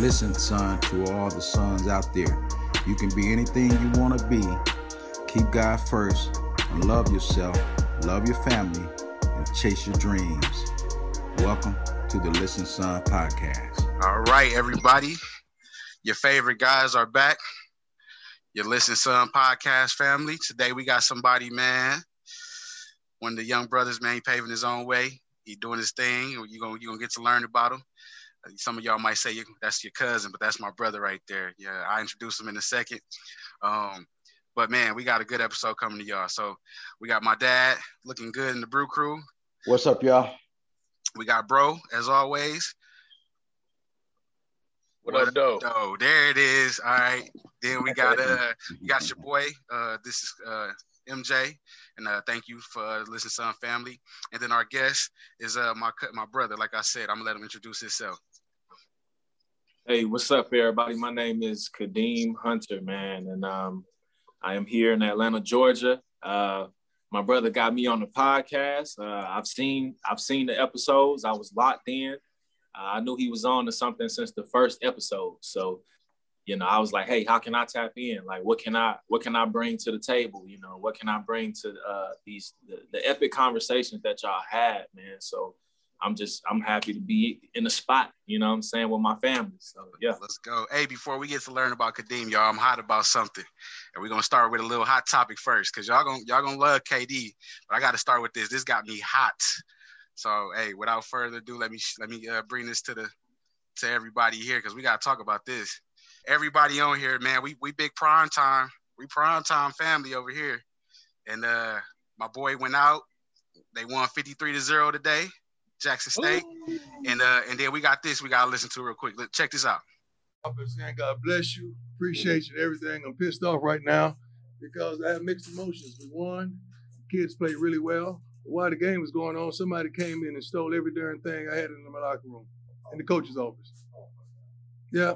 Listen, son, to all the sons out there. You can be anything you want to be. Keep God first and love yourself, love your family, and chase your dreams. Welcome to the Listen Son podcast. All right, everybody. Your favorite guys are back. Your Listen Son podcast family. Today we got somebody, man. One of the young brothers, man, he paving his own way. He doing his thing. You're gonna, you gonna get to learn about him. Some of y'all might say that's your cousin, but that's my brother right there. Yeah, I introduce him in a second. Um, but man, we got a good episode coming to y'all. So we got my dad looking good in the brew crew. What's up, y'all? We got bro, as always. What, what up, doe? Oh, there it is. All right. Then we got uh, you got your boy. Uh, this is uh MJ, and uh, thank you for uh, listening, son family. And then our guest is uh my my brother. Like I said, I'm gonna let him introduce himself. Hey, what's up, everybody? My name is Kadeem Hunter, man, and um, I am here in Atlanta, Georgia. Uh, my brother got me on the podcast. Uh, I've seen I've seen the episodes. I was locked in. Uh, I knew he was on to something since the first episode. So, you know, I was like, hey, how can I tap in? Like, what can I what can I bring to the table? You know, what can I bring to uh, these the, the epic conversations that y'all had, man? So I'm just I'm happy to be in the spot, you know what I'm saying, with my family. So yeah. Let's go. Hey, before we get to learn about Kadeem, y'all, I'm hot about something. And we're gonna start with a little hot topic first, because y'all gonna y'all gonna love KD. But I gotta start with this. This got me hot. So hey, without further ado, let me let me uh, bring this to the to everybody here because we gotta talk about this. Everybody on here, man, we we big prime time. We prime time family over here. And uh my boy went out. They won 53 to 0 today. Jackson State. Ooh. And uh, and then we got this we gotta listen to real quick. Let, check this out. I've been saying God bless you, appreciate you, everything. I'm pissed off right now because I have mixed emotions. We won, kids played really well. But while the game was going on, somebody came in and stole every darn thing I had in my locker room, in the coach's office. Yeah,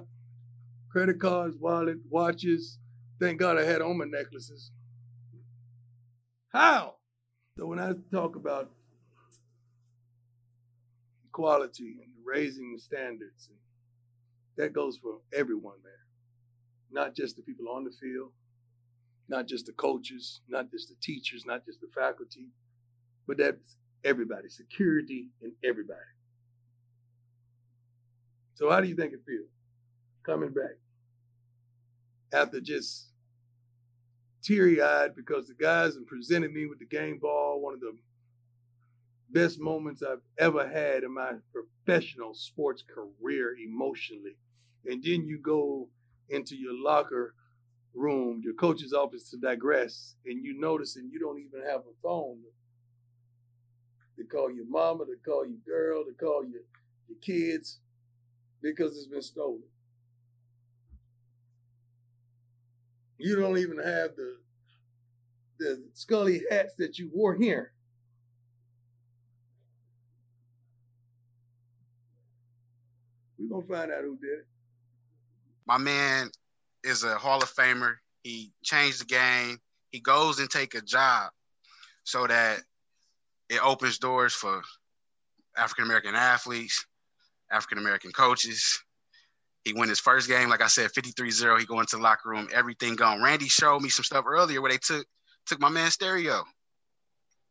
credit cards, wallet, watches. Thank God I had on my necklaces. How? So when I talk about quality and raising the standards. That goes for everyone there, not just the people on the field, not just the coaches, not just the teachers, not just the faculty, but that's everybody, security and everybody. So how do you think it feels coming back after just teary-eyed because the guys presented me with the game ball, one of the best moments I've ever had in my professional sports career emotionally. And then you go into your locker room, your coach's office to digress, and you notice and you don't even have a phone to call your mama, to call your girl, to call your, your kids because it's been stolen. You don't even have the the scully hats that you wore here. We're gonna find out who did it. My man is a Hall of Famer. He changed the game. He goes and take a job so that it opens doors for African American athletes, African American coaches. He won his first game, like I said, 53-0. He go into the locker room, everything gone. Randy showed me some stuff earlier where they took took my man stereo.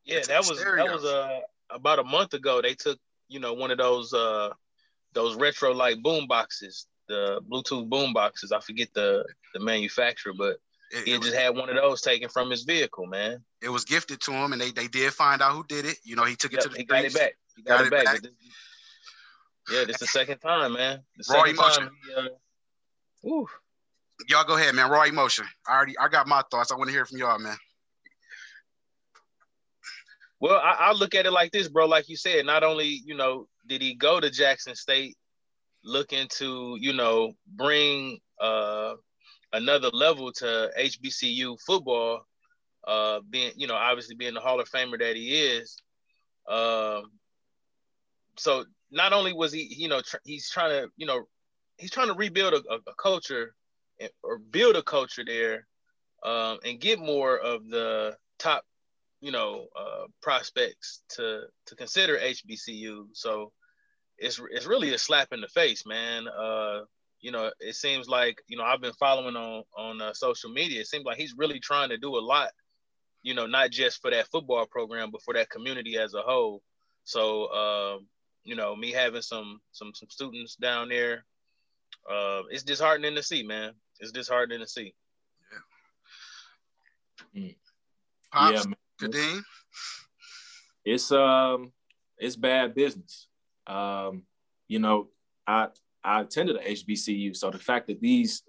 Yeah, that was stereo. that was uh about a month ago. They took, you know, one of those uh those retro like boom boxes, the Bluetooth boom boxes. I forget the the manufacturer, but it, he it just had one of those taken from his vehicle, man. It was gifted to him, and they, they did find out who did it. You know, he took it to the he got it back. He got, got it back. back. Yeah, this is the second time, man. The raw emotion. He, uh, y'all go ahead, man. Raw emotion. I already I got my thoughts. I want to hear from y'all, man. Well, I, I look at it like this, bro. Like you said, not only you know did he go to Jackson State looking to, you know, bring uh, another level to HBCU football, uh, being, you know, obviously being the Hall of Famer that he is. Um, so not only was he, you know, tr- he's trying to, you know, he's trying to rebuild a, a culture or build a culture there um, and get more of the top you know uh, prospects to to consider HBCU. So it's it's really a slap in the face, man. Uh, you know, it seems like you know I've been following on on uh, social media. It seems like he's really trying to do a lot, you know, not just for that football program, but for that community as a whole. So, uh, you know, me having some some some students down there, uh, it's disheartening to see, man. It's disheartening to see. Yeah. Mm. Pops, yeah, Kadeem. It's um, it's bad business. Um, you know, I I attended a HBCU, so the fact that these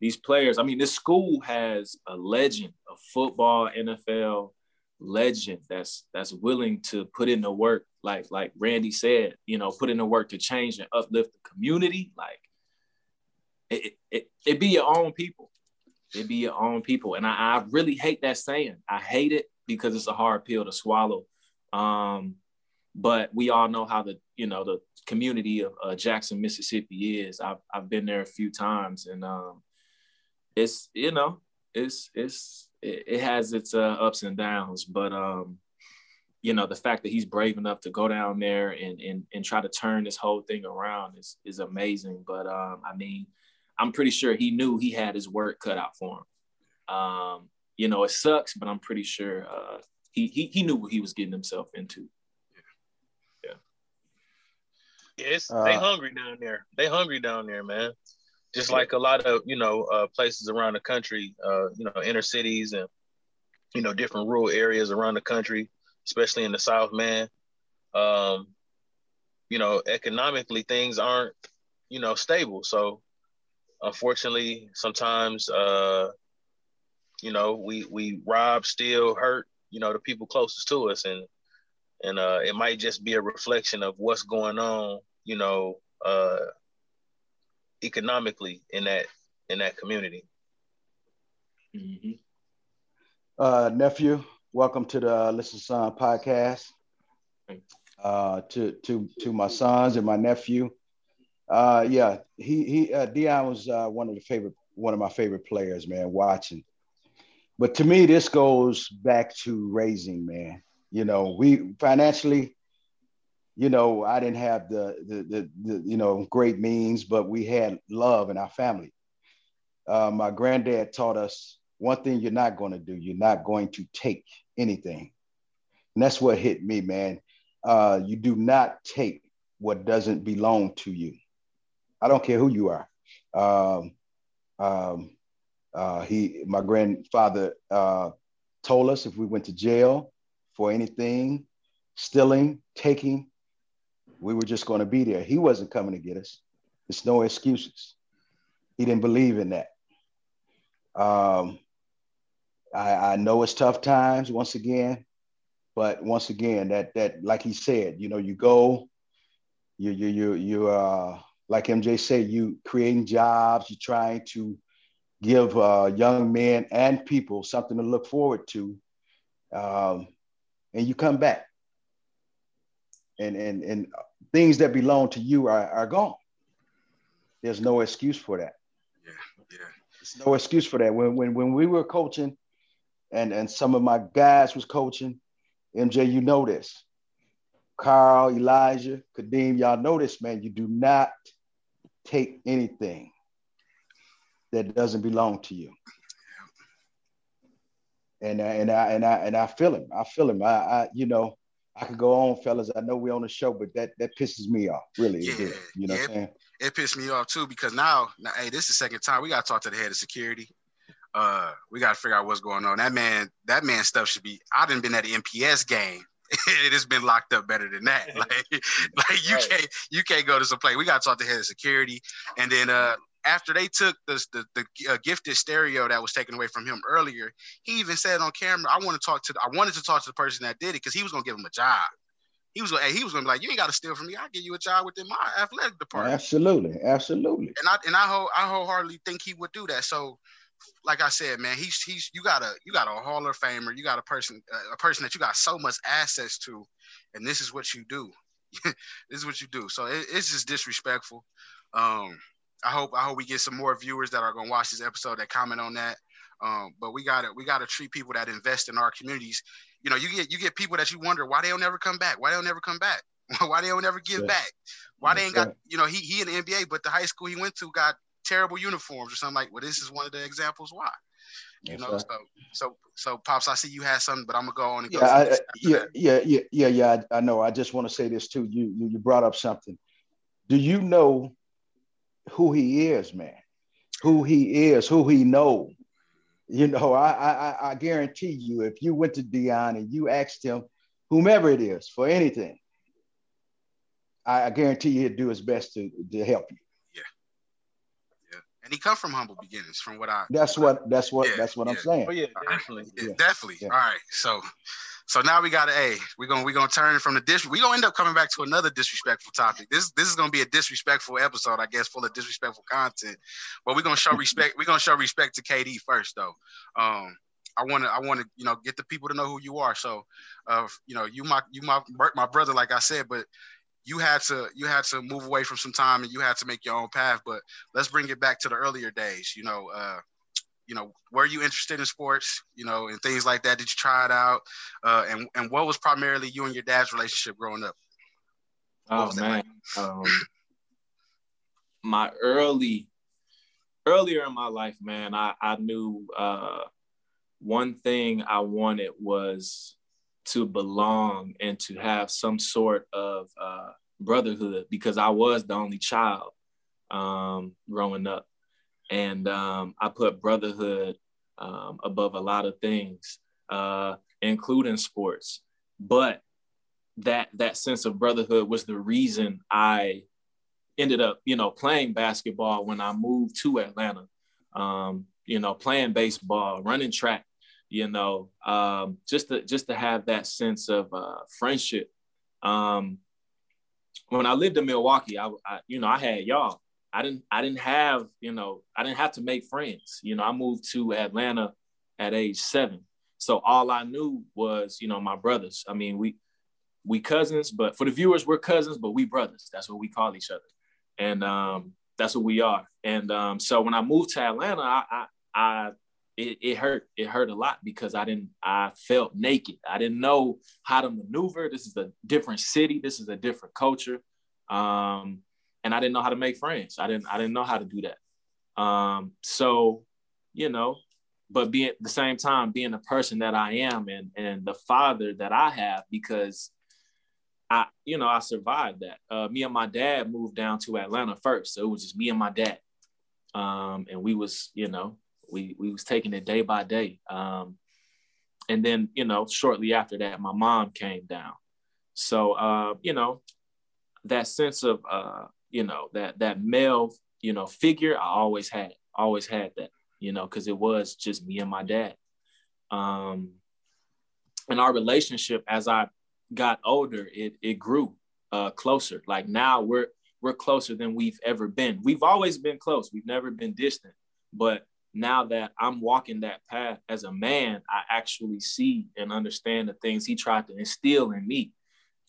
these players, I mean, this school has a legend of football, NFL legend that's that's willing to put in the work, like like Randy said, you know, put in the work to change and uplift the community. Like it it, it be your own people. It be your own people. And I, I really hate that saying. I hate it because it's a hard pill to swallow. Um, but we all know how the you know the community of uh, Jackson, Mississippi is. I've I've been there a few times, and um, it's you know it's it's it, it has its uh, ups and downs, but um, you know the fact that he's brave enough to go down there and and and try to turn this whole thing around is is amazing. But um, I mean, I'm pretty sure he knew he had his work cut out for him. Um, you know, it sucks, but I'm pretty sure uh, he, he he knew what he was getting himself into. It's uh, they hungry down there. They hungry down there, man. Just like a lot of you know uh, places around the country, uh, you know, inner cities and you know different rural areas around the country, especially in the South, man. Um, you know, economically things aren't you know stable. So unfortunately, sometimes uh, you know we we rob, steal, hurt you know the people closest to us, and and uh, it might just be a reflection of what's going on you know, uh, economically in that in that community. Mm-hmm. Uh, nephew, welcome to the Listen Son podcast. Uh, to to to my sons and my nephew. Uh, yeah, he he uh, Deion was uh, one of the favorite one of my favorite players, man. Watching, but to me, this goes back to raising, man. You know, we financially you know, I didn't have the, the, the, the, you know, great means, but we had love in our family. Uh, my granddad taught us one thing you're not going to do, you're not going to take anything. And that's what hit me, man. Uh, you do not take what doesn't belong to you. I don't care who you are. Um, um, uh, he, my grandfather uh, told us if we went to jail for anything, stealing, taking, we were just going to be there. He wasn't coming to get us. It's no excuses. He didn't believe in that. Um, I, I know it's tough times once again, but once again, that that like he said, you know, you go, you you you you uh like MJ said, you creating jobs, you're trying to give uh, young men and people something to look forward to, um, and you come back and and and things that belong to you are, are gone. There's no excuse for that. Yeah, yeah. There's no excuse for that. When when when we were coaching, and and some of my guys was coaching, MJ, you know this. Carl, Elijah, Kadeem, y'all know this, man. You do not take anything that doesn't belong to you. And and I and I and I feel him. I feel him. I, I you know I could go on, fellas. I know we're on the show, but that that pisses me off. Really, yeah, it, you know yeah, what I'm saying? It, it pissed me off too because now, now, hey, this is the second time we got to talk to the head of security. Uh, we got to figure out what's going on. That man, that man stuff should be. I didn't been at the MPS game. it has been locked up better than that. Like, like you right. can't you can't go to some place. We got to talk to the head of security, and then uh, after they took the the, the uh, gifted stereo that was taken away from him earlier, he even said on camera, "I want to talk to the, I wanted to talk to the person that did it because he was gonna give him a job. He was gonna he was gonna be like, you ain't got to steal from me. I'll give you a job within my athletic department. Absolutely, absolutely. And I and I whole, I wholeheartedly think he would do that. So, like I said, man, he's he's you got a you got a Hall of Famer, you got a person a person that you got so much access to, and this is what you do. this is what you do. So it, it's just disrespectful. Um, I hope I hope we get some more viewers that are gonna watch this episode that comment on that. Um, but we gotta we gotta treat people that invest in our communities. You know, you get you get people that you wonder why they'll never come back, why they'll never come back. Why they don't ever give yeah. back? Why they ain't got you know he he in the NBA, but the high school he went to got terrible uniforms or something like. Well, this is one of the examples why. You know, right. so so so pops, I see you had something, but I'm gonna go on and go. Yeah, I, yeah, yeah, yeah, yeah, yeah. I, I know. I just want to say this too. You, you you brought up something. Do you know who he is, man? Who he is, who he know. You know, I I I guarantee you, if you went to Deion and you asked him, whomever it is, for anything, I, I guarantee you he'd do his best to, to help you Yeah, yeah. and he come from humble beginnings, from what I. That's what. That's what. Yeah, that's what yeah. I'm saying. Oh yeah, definitely. Yeah, definitely. All right, so. So now we got a A. We're gonna we're gonna turn from the dish. We're gonna end up coming back to another disrespectful topic. This this is gonna be a disrespectful episode, I guess, full of disrespectful content. But we're gonna show respect. We're gonna show respect to KD first, though. Um, I want to I want to you know get the people to know who you are. So, uh, you know, you my you my my brother, like I said, but you had to you had to move away from some time and you had to make your own path. But let's bring it back to the earlier days. You know, uh, you know, were you interested in sports? You know, and things like that. Did you try it out? Uh, and and what was primarily you and your dad's relationship growing up? oh man, like? um, my early earlier in my life, man, I I knew uh, one thing I wanted was to belong and to have some sort of uh, brotherhood because I was the only child um, growing up. And um, I put brotherhood um, above a lot of things, uh, including sports. But that that sense of brotherhood was the reason I ended up, you know, playing basketball when I moved to Atlanta. Um, you know, playing baseball, running track, you know, um, just to just to have that sense of uh, friendship. Um, when I lived in Milwaukee, I, I, you know I had y'all. I didn't I didn't have you know I didn't have to make friends. You know I moved to Atlanta at age seven, so all I knew was you know my brothers. I mean we we cousins, but for the viewers we're cousins, but we brothers. That's what we call each other, and um, that's what we are. And um, so when I moved to Atlanta, I, I, I it, it hurt. It hurt a lot because I didn't. I felt naked. I didn't know how to maneuver. This is a different city. This is a different culture, um, and I didn't know how to make friends. I didn't. I didn't know how to do that. Um, so, you know, but being at the same time being the person that I am and and the father that I have because I you know I survived that. Uh, me and my dad moved down to Atlanta first, so it was just me and my dad, um, and we was you know we we was taking it day by day. Um, and then you know, shortly after that, my mom came down. So uh, you know, that sense of uh, you know that that male you know figure, I always had, always had that. You know, because it was just me and my dad. Um, and our relationship as I got older, it it grew uh, closer. Like now we're we're closer than we've ever been. We've always been close. We've never been distant. But now that I'm walking that path as a man, I actually see and understand the things he tried to instill in me.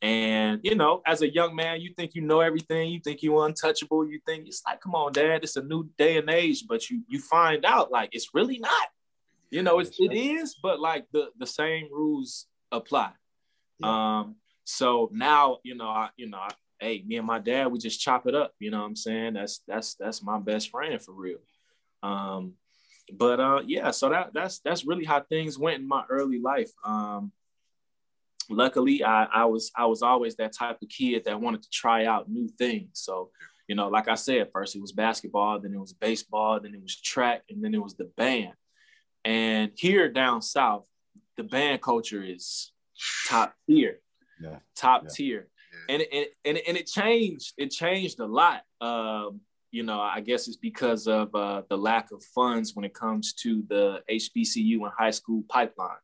And you know, as a young man, you think you know everything, you think you're untouchable, you think it's like, come on, dad, it's a new day and age, but you you find out like it's really not. You know, it's, it is, but like the the same rules apply. Yeah. Um, so now, you know, I, you know, I, hey, me and my dad, we just chop it up. You know what I'm saying? That's that's that's my best friend for real. Um, but uh, yeah, so that that's that's really how things went in my early life. Um, luckily, I, I was I was always that type of kid that wanted to try out new things. So, you know, like I said, first it was basketball, then it was baseball, then it was track, and then it was the band. And here down south, the band culture is top tier, yeah. top yeah. tier, and it, and and it changed. It changed a lot. Um, you know, I guess it's because of uh, the lack of funds when it comes to the HBCU and high school pipeline.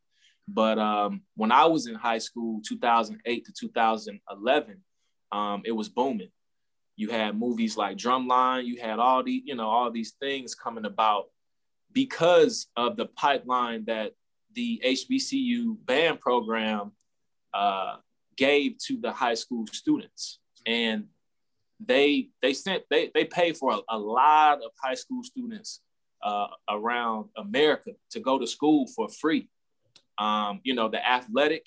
But um, when I was in high school, 2008 to 2011, um, it was booming. You had movies like Drumline. You had all the, you know, all these things coming about because of the pipeline that the HBCU band program uh, gave to the high school students. And they they sent they they pay for a, a lot of high school students uh, around America to go to school for free. Um, you know, the athletic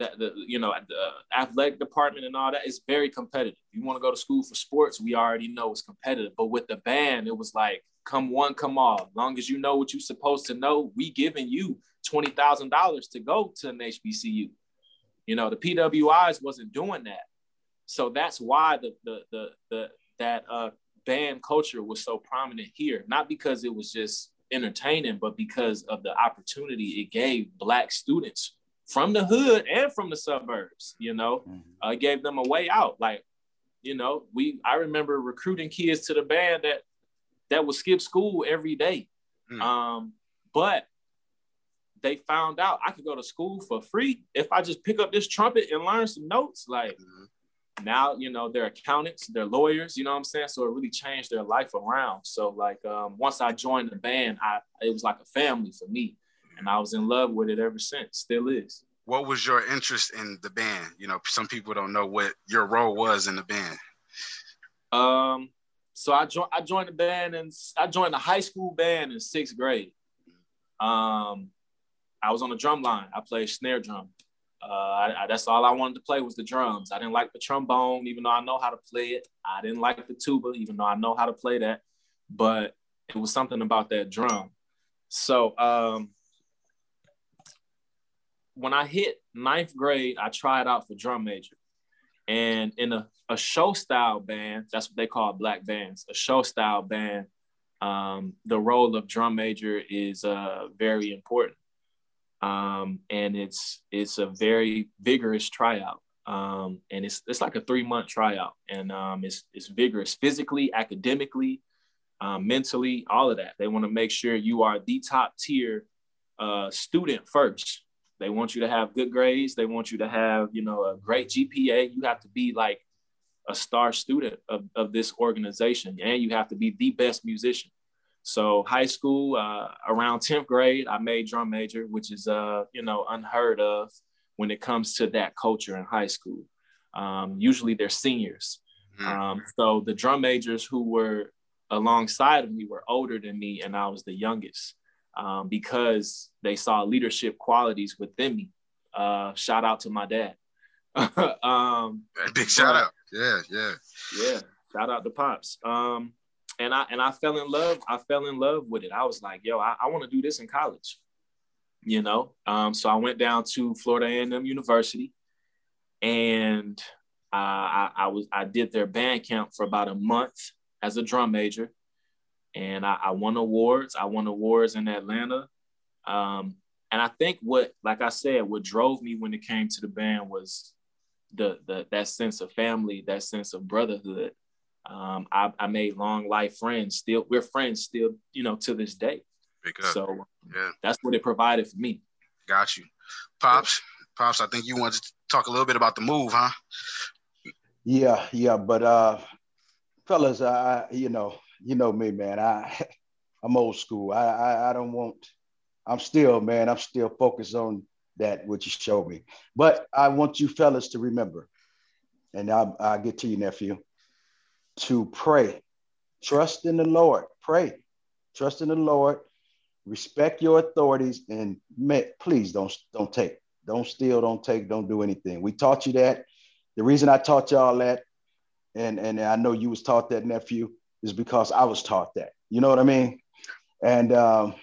that the you know the athletic department and all that is very competitive. You want to go to school for sports, we already know it's competitive. But with the band, it was like come one, come all. Long as you know what you're supposed to know, we giving you twenty thousand dollars to go to an HBCU. You know, the PWIs wasn't doing that, so that's why the the the, the that uh, band culture was so prominent here. Not because it was just entertaining, but because of the opportunity it gave Black students from the hood and from the suburbs. You know, mm-hmm. uh, gave them a way out. Like, you know, we I remember recruiting kids to the band that that would skip school every day. Mm-hmm. Um, but they found out I could go to school for free if I just pick up this trumpet and learn some notes. Like mm-hmm. Now, you know, they're accountants, they're lawyers, you know what I'm saying? So it really changed their life around. So like um, once I joined the band, I it was like a family for me and I was in love with it ever since. Still is. What was your interest in the band? You know, some people don't know what your role was in the band. Um, so I joined. I joined the band and I joined the high school band in sixth grade. Um, I was on the drum line. I played snare drum. Uh, I, I, that's all I wanted to play was the drums. I didn't like the trombone, even though I know how to play it. I didn't like the tuba, even though I know how to play that. But it was something about that drum. So um, when I hit ninth grade, I tried out for drum major. And in a, a show style band, that's what they call black bands, a show style band, um, the role of drum major is uh, very important. Um, and it's it's a very vigorous tryout. Um, and it's it's like a three month tryout, and um, it's it's vigorous physically, academically, um, mentally, all of that. They want to make sure you are the top tier uh, student first, they want you to have good grades. They want you to have, you know, a great GPA. You have to be like a star student of, of this organization, and you have to be the best musician. So high school, uh, around 10th grade, I made drum major, which is, uh, you know, unheard of when it comes to that culture in high school. Um, usually they're seniors. Mm-hmm. Um, so the drum majors who were alongside of me were older than me, and I was the youngest um, because they saw leadership qualities within me. Uh, shout out to my dad. um, Big shout out. Yeah, yeah. Yeah. Shout out to Pops. And I and I fell in love. I fell in love with it. I was like, yo, I, I want to do this in college. You know, um, so I went down to Florida A&M University, and uh, I, I was I did their band camp for about a month as a drum major, and I, I won awards. I won awards in Atlanta. Um, and I think what, like I said, what drove me when it came to the band was the, the that sense of family, that sense of brotherhood. Um, I, I made long life friends. Still, we're friends still, you know, to this day. So yeah, that's what it provided for me. Got you, pops. Pops, I think you wanted to talk a little bit about the move, huh? Yeah, yeah, but uh, fellas, I, you know, you know me, man. I I'm old school. I, I I don't want. I'm still, man. I'm still focused on that what you showed me. But I want you fellas to remember, and I'll, I'll get to you, nephew, to pray. Trust in the Lord. Pray. Trust in the Lord. Respect your authorities, and may, please don't don't take, don't steal, don't take, don't do anything. We taught you that. The reason I taught y'all that, and and I know you was taught that, nephew, is because I was taught that. You know what I mean? And um,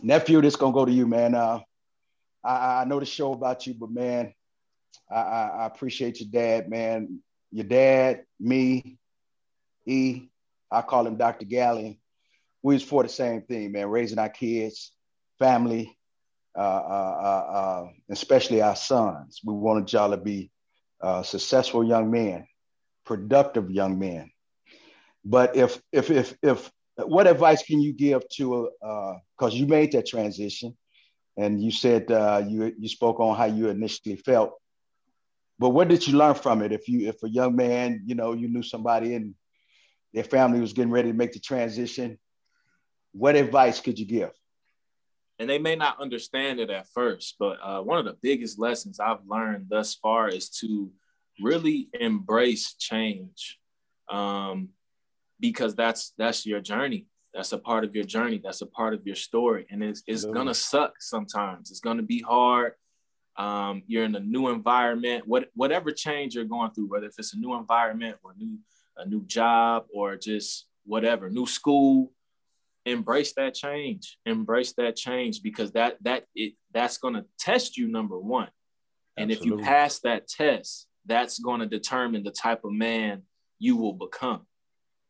nephew, this gonna go to you, man. Uh, I, I know the show about you, but man, I, I, I appreciate your dad, man. Your dad, me, E, I call him Dr. Gallion. We was for the same thing, man. Raising our kids, family, uh, uh, uh, uh especially our sons. We wanted y'all to be uh, successful young men, productive young men. But if if if if what advice can you give to because uh, you made that transition, and you said uh, you you spoke on how you initially felt, but what did you learn from it? If you if a young man, you know, you knew somebody and their family was getting ready to make the transition, what advice could you give? And they may not understand it at first, but uh, one of the biggest lessons I've learned thus far is to really embrace change. Um, because that's that's your journey that's a part of your journey that's a part of your story and it's, it's gonna suck sometimes it's gonna be hard Um, you're in a new environment. What whatever change you're going through, whether if it's a new environment or new a new job or just whatever, new school, embrace that change. Embrace that change because that that it that's going to test you number one. And Absolutely. if you pass that test, that's going to determine the type of man you will become.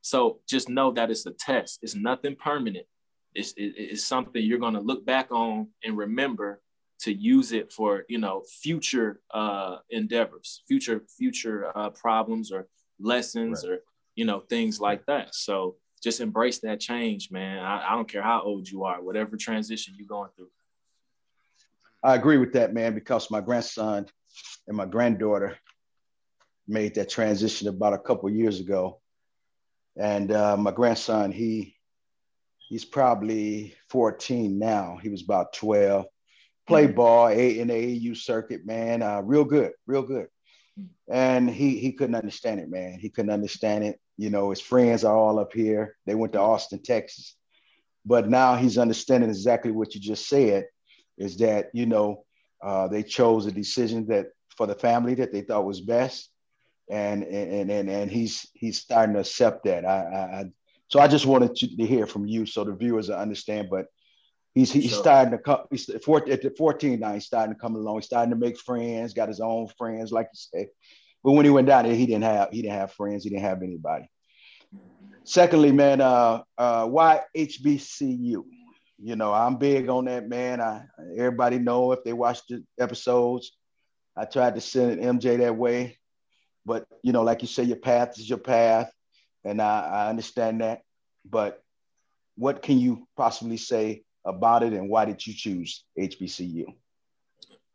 So just know that it's a test. It's nothing permanent. It's, it, it's something you're going to look back on and remember to use it for you know future uh, endeavors, future future uh, problems or lessons right. or you know things like that. So just embrace that change, man. I, I don't care how old you are, whatever transition you're going through. I agree with that, man, because my grandson and my granddaughter made that transition about a couple years ago. And uh, my grandson, he he's probably 14 now. He was about 12. Play mm-hmm. ball in the AAU circuit, man. Uh, real good, real good. And he he couldn't understand it, man. He couldn't understand it. You know, his friends are all up here. They went to Austin, Texas. But now he's understanding exactly what you just said is that, you know, uh, they chose a decision that for the family that they thought was best and and and and he's he's starting to accept that. I, I so I just wanted to, to hear from you so the viewers understand. But he's he's sure. starting to come. He's at 14 now. He's starting to come along. He's starting to make friends. Got his own friends, like you say. But when he went down there, he didn't have he didn't have friends. He didn't have anybody. Secondly, man, uh, uh, why HBCU? You know, I'm big on that, man. I everybody know if they watch the episodes. I tried to send an MJ that way. But you know, like you say, your path is your path, and I, I understand that. But what can you possibly say about it, and why did you choose HBCU?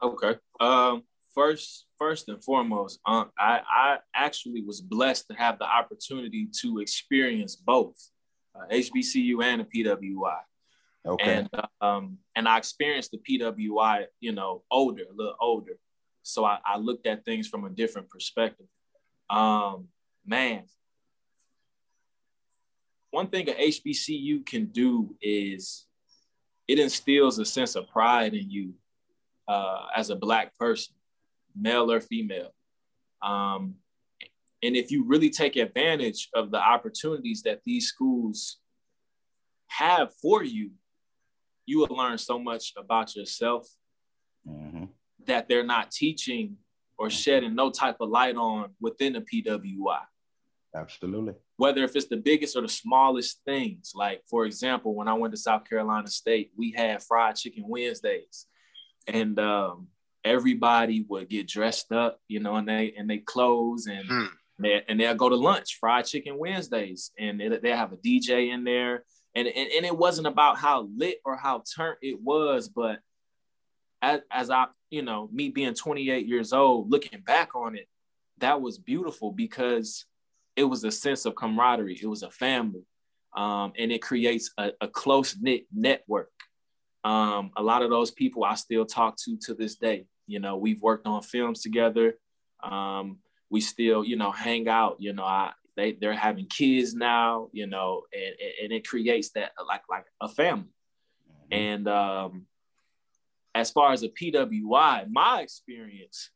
Okay. Um, first, first and foremost, um, I, I actually was blessed to have the opportunity to experience both uh, HBCU and the PWI. Okay. And um, and I experienced the PWI, you know, older, a little older. So I, I looked at things from a different perspective. Um, man, one thing a HBCU can do is it instills a sense of pride in you uh, as a black person, male or female. Um, and if you really take advantage of the opportunities that these schools have for you, you will learn so much about yourself mm-hmm. that they're not teaching or shedding no type of light on within the PWI. Absolutely. Whether if it's the biggest or the smallest things. Like, for example, when I went to South Carolina State, we had fried chicken Wednesdays. And um, everybody would get dressed up, you know, and they and they clothes and hmm. they, and they'll go to lunch, fried chicken Wednesdays, and they, they have a DJ in there. And, and, and it wasn't about how lit or how turnt it was, but as, as I, you know, me being 28 years old, looking back on it, that was beautiful because it was a sense of camaraderie. It was a family. Um, and it creates a, a close knit network. Um, a lot of those people I still talk to to this day. You know, we've worked on films together. Um, we still, you know, hang out. You know, I they they're having kids now. You know, and and it creates that like like a family. Mm-hmm. And um, as far as a PWI, my experience,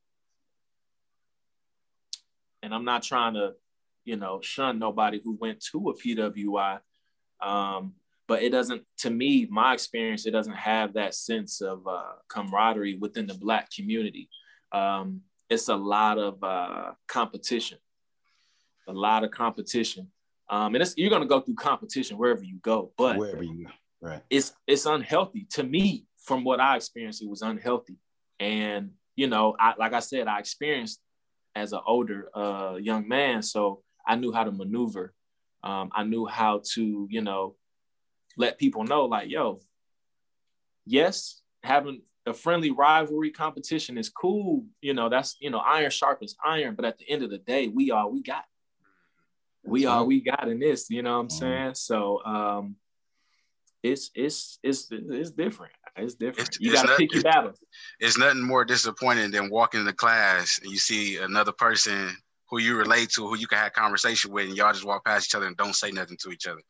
and I'm not trying to, you know, shun nobody who went to a PWI, um, but it doesn't, to me, my experience, it doesn't have that sense of uh, camaraderie within the Black community. Um, it's a lot of uh, competition, a lot of competition. Um, and you're going to go through competition wherever you go, but wherever you go, right? It's it's unhealthy to me from what I experienced, it was unhealthy. And, you know, I, like I said, I experienced as an older uh, young man. So I knew how to maneuver. Um, I knew how to, you know, let people know like, yo, yes, having a friendly rivalry competition is cool. You know, that's, you know, iron sharpens iron. But at the end of the day, we are, we got, we are, we got in this, you know what I'm mm-hmm. saying? So um, it's, it's, it's, it's different. It's different. It's, you got to pick your battles. It's nothing more disappointing than walking into class and you see another person who you relate to, who you can have conversation with, and y'all just walk past each other and don't say nothing to each other.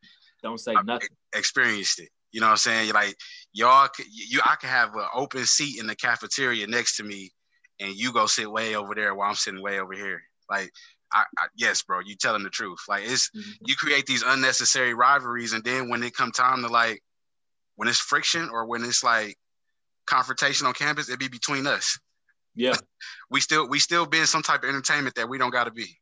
Don't say I nothing. Experienced it. You know what I'm saying? You're like y'all, you, I can have an open seat in the cafeteria next to me, and you go sit way over there while I'm sitting way over here. Like, I, I yes, bro, you telling the truth. Like, it's mm-hmm. you create these unnecessary rivalries, and then when it come time to like, when it's friction or when it's like confrontation on campus, it be between us. Yeah, we still we still be in some type of entertainment that we don't got to be.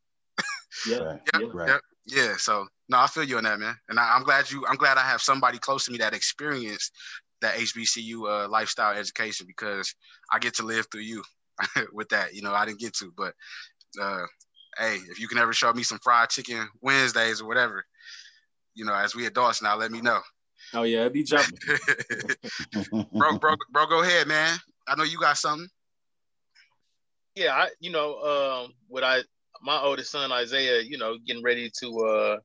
yeah, yep, yeah, right. Yep, yeah. So no, I feel you on that, man, and I, am glad you. I'm glad I have somebody close to me that experienced that HBCU uh, lifestyle education because I get to live through you with that. You know, I didn't get to, but uh, hey, if you can ever show me some fried chicken Wednesdays or whatever, you know, as we adults now, let me know. Oh yeah, be jumping. bro, bro, bro, go ahead, man. I know you got something. Yeah, I, you know, um, what I, my oldest son Isaiah, you know, getting ready to, uh,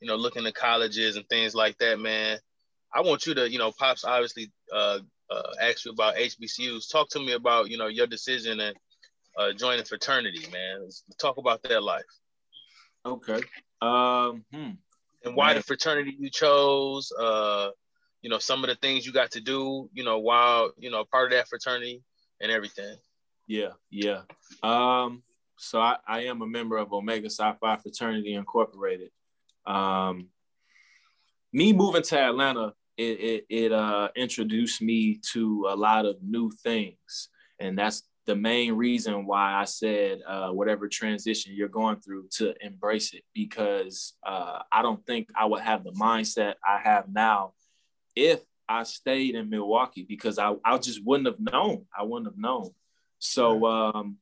you know, looking to colleges and things like that, man. I want you to, you know, pops obviously uh, uh, ask you about HBCUs. Talk to me about, you know, your decision and uh, joining fraternity, man. Let's talk about that life. Okay. Um, hmm. And why man. the fraternity you chose? Uh, you know, some of the things you got to do, you know, while you know part of that fraternity and everything. Yeah, yeah. Um, so I, I am a member of Omega Psi Phi Fraternity Incorporated. Um, me moving to Atlanta, it, it, it uh, introduced me to a lot of new things. And that's the main reason why I said, uh, whatever transition you're going through, to embrace it. Because uh, I don't think I would have the mindset I have now if I stayed in Milwaukee, because I, I just wouldn't have known. I wouldn't have known. So um,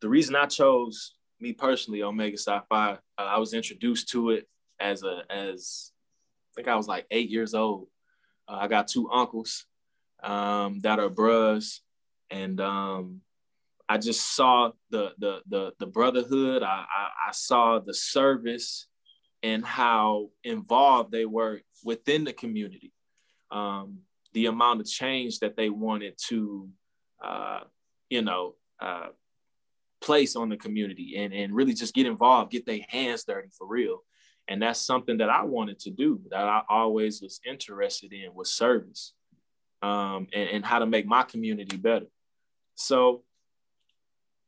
the reason I chose me personally, Omega Phi, uh, I was introduced to it as a as I think I was like eight years old. Uh, I got two uncles um, that are bros, and um, I just saw the the the, the brotherhood. I, I, I saw the service and how involved they were within the community. Um, the amount of change that they wanted to, uh, you know, uh, place on the community and, and really just get involved, get their hands dirty for real. And that's something that I wanted to do, that I always was interested in was service um, and, and how to make my community better. So,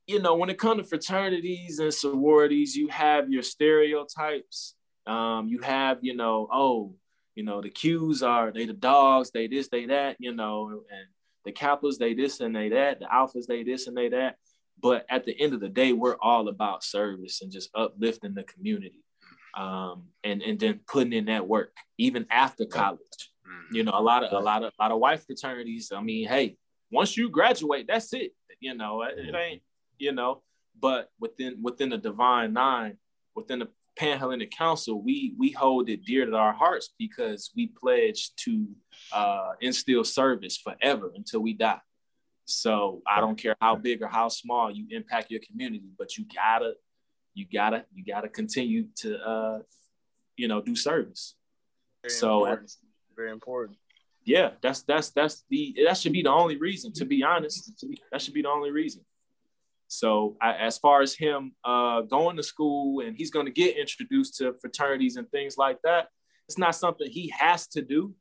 you know, when it comes to fraternities and sororities, you have your stereotypes. Um, you have, you know, oh, you know, the Qs are they the dogs, they this, they that, you know, and the Kappas, they this and they that, the Alphas, they this and they that. But at the end of the day, we're all about service and just uplifting the community um, and and then putting in that work even after college. Mm-hmm. You know, a lot of a lot of a lot of white fraternities. I mean, hey, once you graduate, that's it. You know, it, it ain't. You know, but within within the Divine Nine, within the Panhellenic Council, we we hold it dear to our hearts because we pledge to uh, instill service forever until we die. So I don't care how big or how small you impact your community, but you gotta you gotta you gotta continue to uh, you know do service. Very so important. very important. Yeah, that's that's that's the that should be the only reason. To be honest, that should be the only reason. So I, as far as him uh, going to school and he's going to get introduced to fraternities and things like that, it's not something he has to do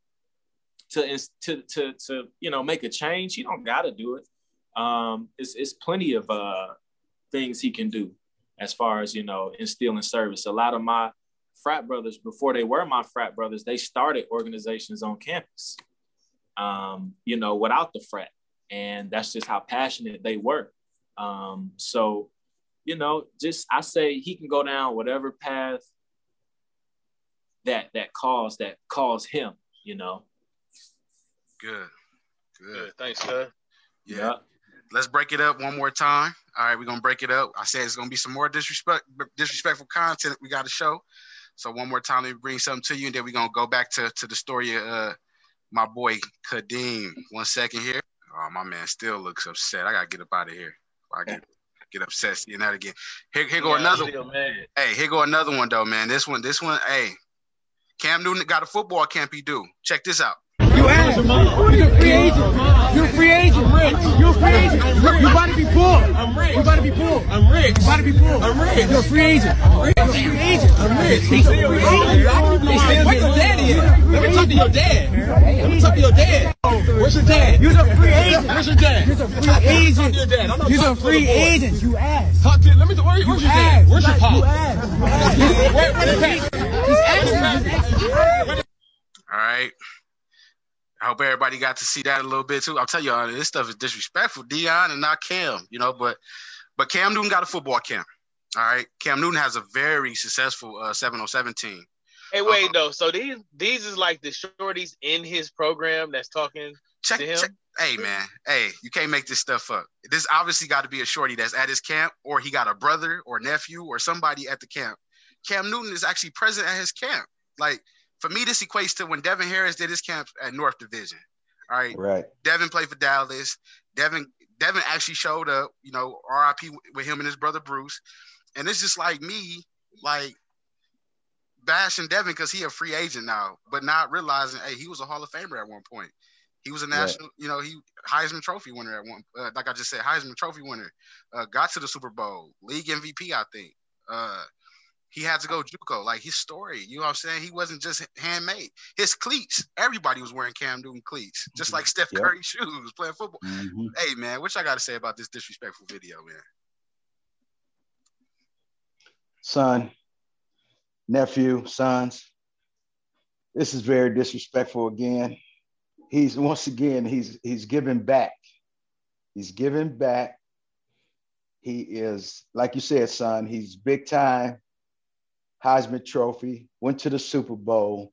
to to to to you know make a change. He don't got to do it. Um, it's it's plenty of uh, things he can do as far as you know instilling service. A lot of my frat brothers, before they were my frat brothers, they started organizations on campus. Um, you know, without the frat, and that's just how passionate they were. Um, so, you know, just I say he can go down whatever path that that calls that calls him. You know. Good. Good. Good. Thanks, sir. Yeah. yeah let's break it up one more time. All right, we're gonna break it up. I said it's gonna be some more disrespect, disrespectful content we got to show. So one more time, let me bring something to you, and then we're gonna go back to, to the story of uh, my boy Kadeem. One second here. Oh, my man still looks upset. I gotta get up out of here. I get get upset seeing that again. Here, here go yeah, another. One. Hey, here go another one though, man. This one, this one. Hey, Cam Newton got a football camp he do. Check this out. You asked. You're a free agent. You're a free agent. I'm rich. You're a free agent. I'm rich. You about to be poor. I'm rich. You about to be poor. I'm rich. You about to be poor. I'm rich. You're a free agent. I'm rich. You're a free agent. I'm rich. He's a free agent. Where's your daddy at? Let me talk to your dad. Let me talk to your dad. Where's your dad? You're a free agent. Where's your dad? You're a free agent. Your dad. You're a free agent. You asked. Talk to. Let me. Where, where's your dad? Where's your pop? You asked. Where, where's He's All right. I hope everybody got to see that a little bit too. I'll tell y'all, this stuff is disrespectful, Deion and not Cam. You know, but but Cam Newton got a football camp. All right, Cam Newton has a very successful uh, 707 team. Hey, wait uh, though. So these these is like the shorties in his program that's talking check, to him. Check. Hey man, hey, you can't make this stuff up. This obviously got to be a shorty that's at his camp, or he got a brother or nephew or somebody at the camp. Cam Newton is actually present at his camp. Like for me, this equates to when Devin Harris did his camp at North Division. All right. Right. Devin played for Dallas. Devin Devin actually showed up, you know, RIP with him and his brother Bruce. And it's just like me, like bashing Devin because he a free agent now, but not realizing, hey, he was a Hall of Famer at one point. He was a national, right. you know, he Heisman Trophy winner at one. Uh, like I just said, Heisman Trophy winner. Uh, got to the Super Bowl, league MVP, I think. Uh, he had to go JUCO. Like his story, you know what I'm saying? He wasn't just handmade. His cleats, everybody was wearing Cam Newton cleats, just like Steph yep. Curry shoes playing football. Mm-hmm. Hey man, what I got to say about this disrespectful video, man? Son, nephew, sons, this is very disrespectful again. He's once again he's he's giving back. He's giving back. He is, like you said, son, he's big time Heisman Trophy, went to the Super Bowl.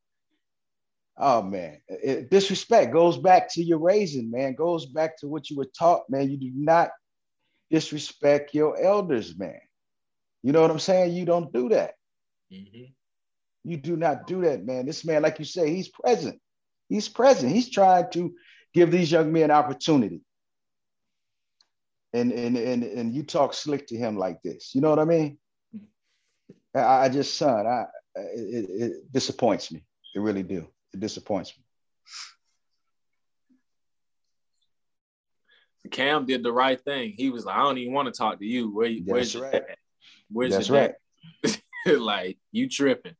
Oh man, it, disrespect goes back to your raising, man. Goes back to what you were taught, man. You do not disrespect your elders, man. You know what I'm saying? You don't do that. Mm-hmm. You do not do that, man. This man, like you say, he's present. He's present. He's trying to give these young men opportunity. And and and and you talk slick to him like this. You know what I mean? I, I just, son, I it, it disappoints me. It really do. It disappoints me. Cam did the right thing. He was like, I don't even want to talk to you. Where, you where's right. Your, where's That's right. like you tripping.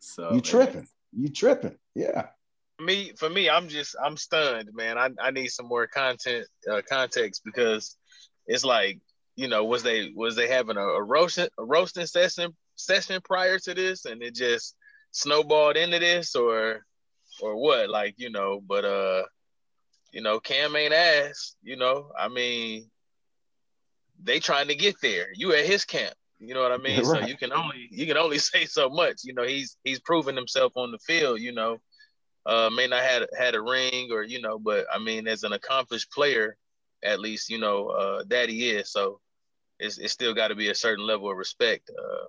So you tripping. You tripping. Yeah. Me for me, I'm just I'm stunned, man. I, I need some more content uh, context because it's like you know was they was they having a, a roasting a roasting session session prior to this and it just snowballed into this or or what like you know but uh you know cam ain't ass you know i mean they trying to get there you at his camp you know what i mean right. so you can only you can only say so much you know he's he's proven himself on the field you know uh may not had had a ring or you know but i mean as an accomplished player at least you know uh that he is so it's, it's still got to be a certain level of respect uh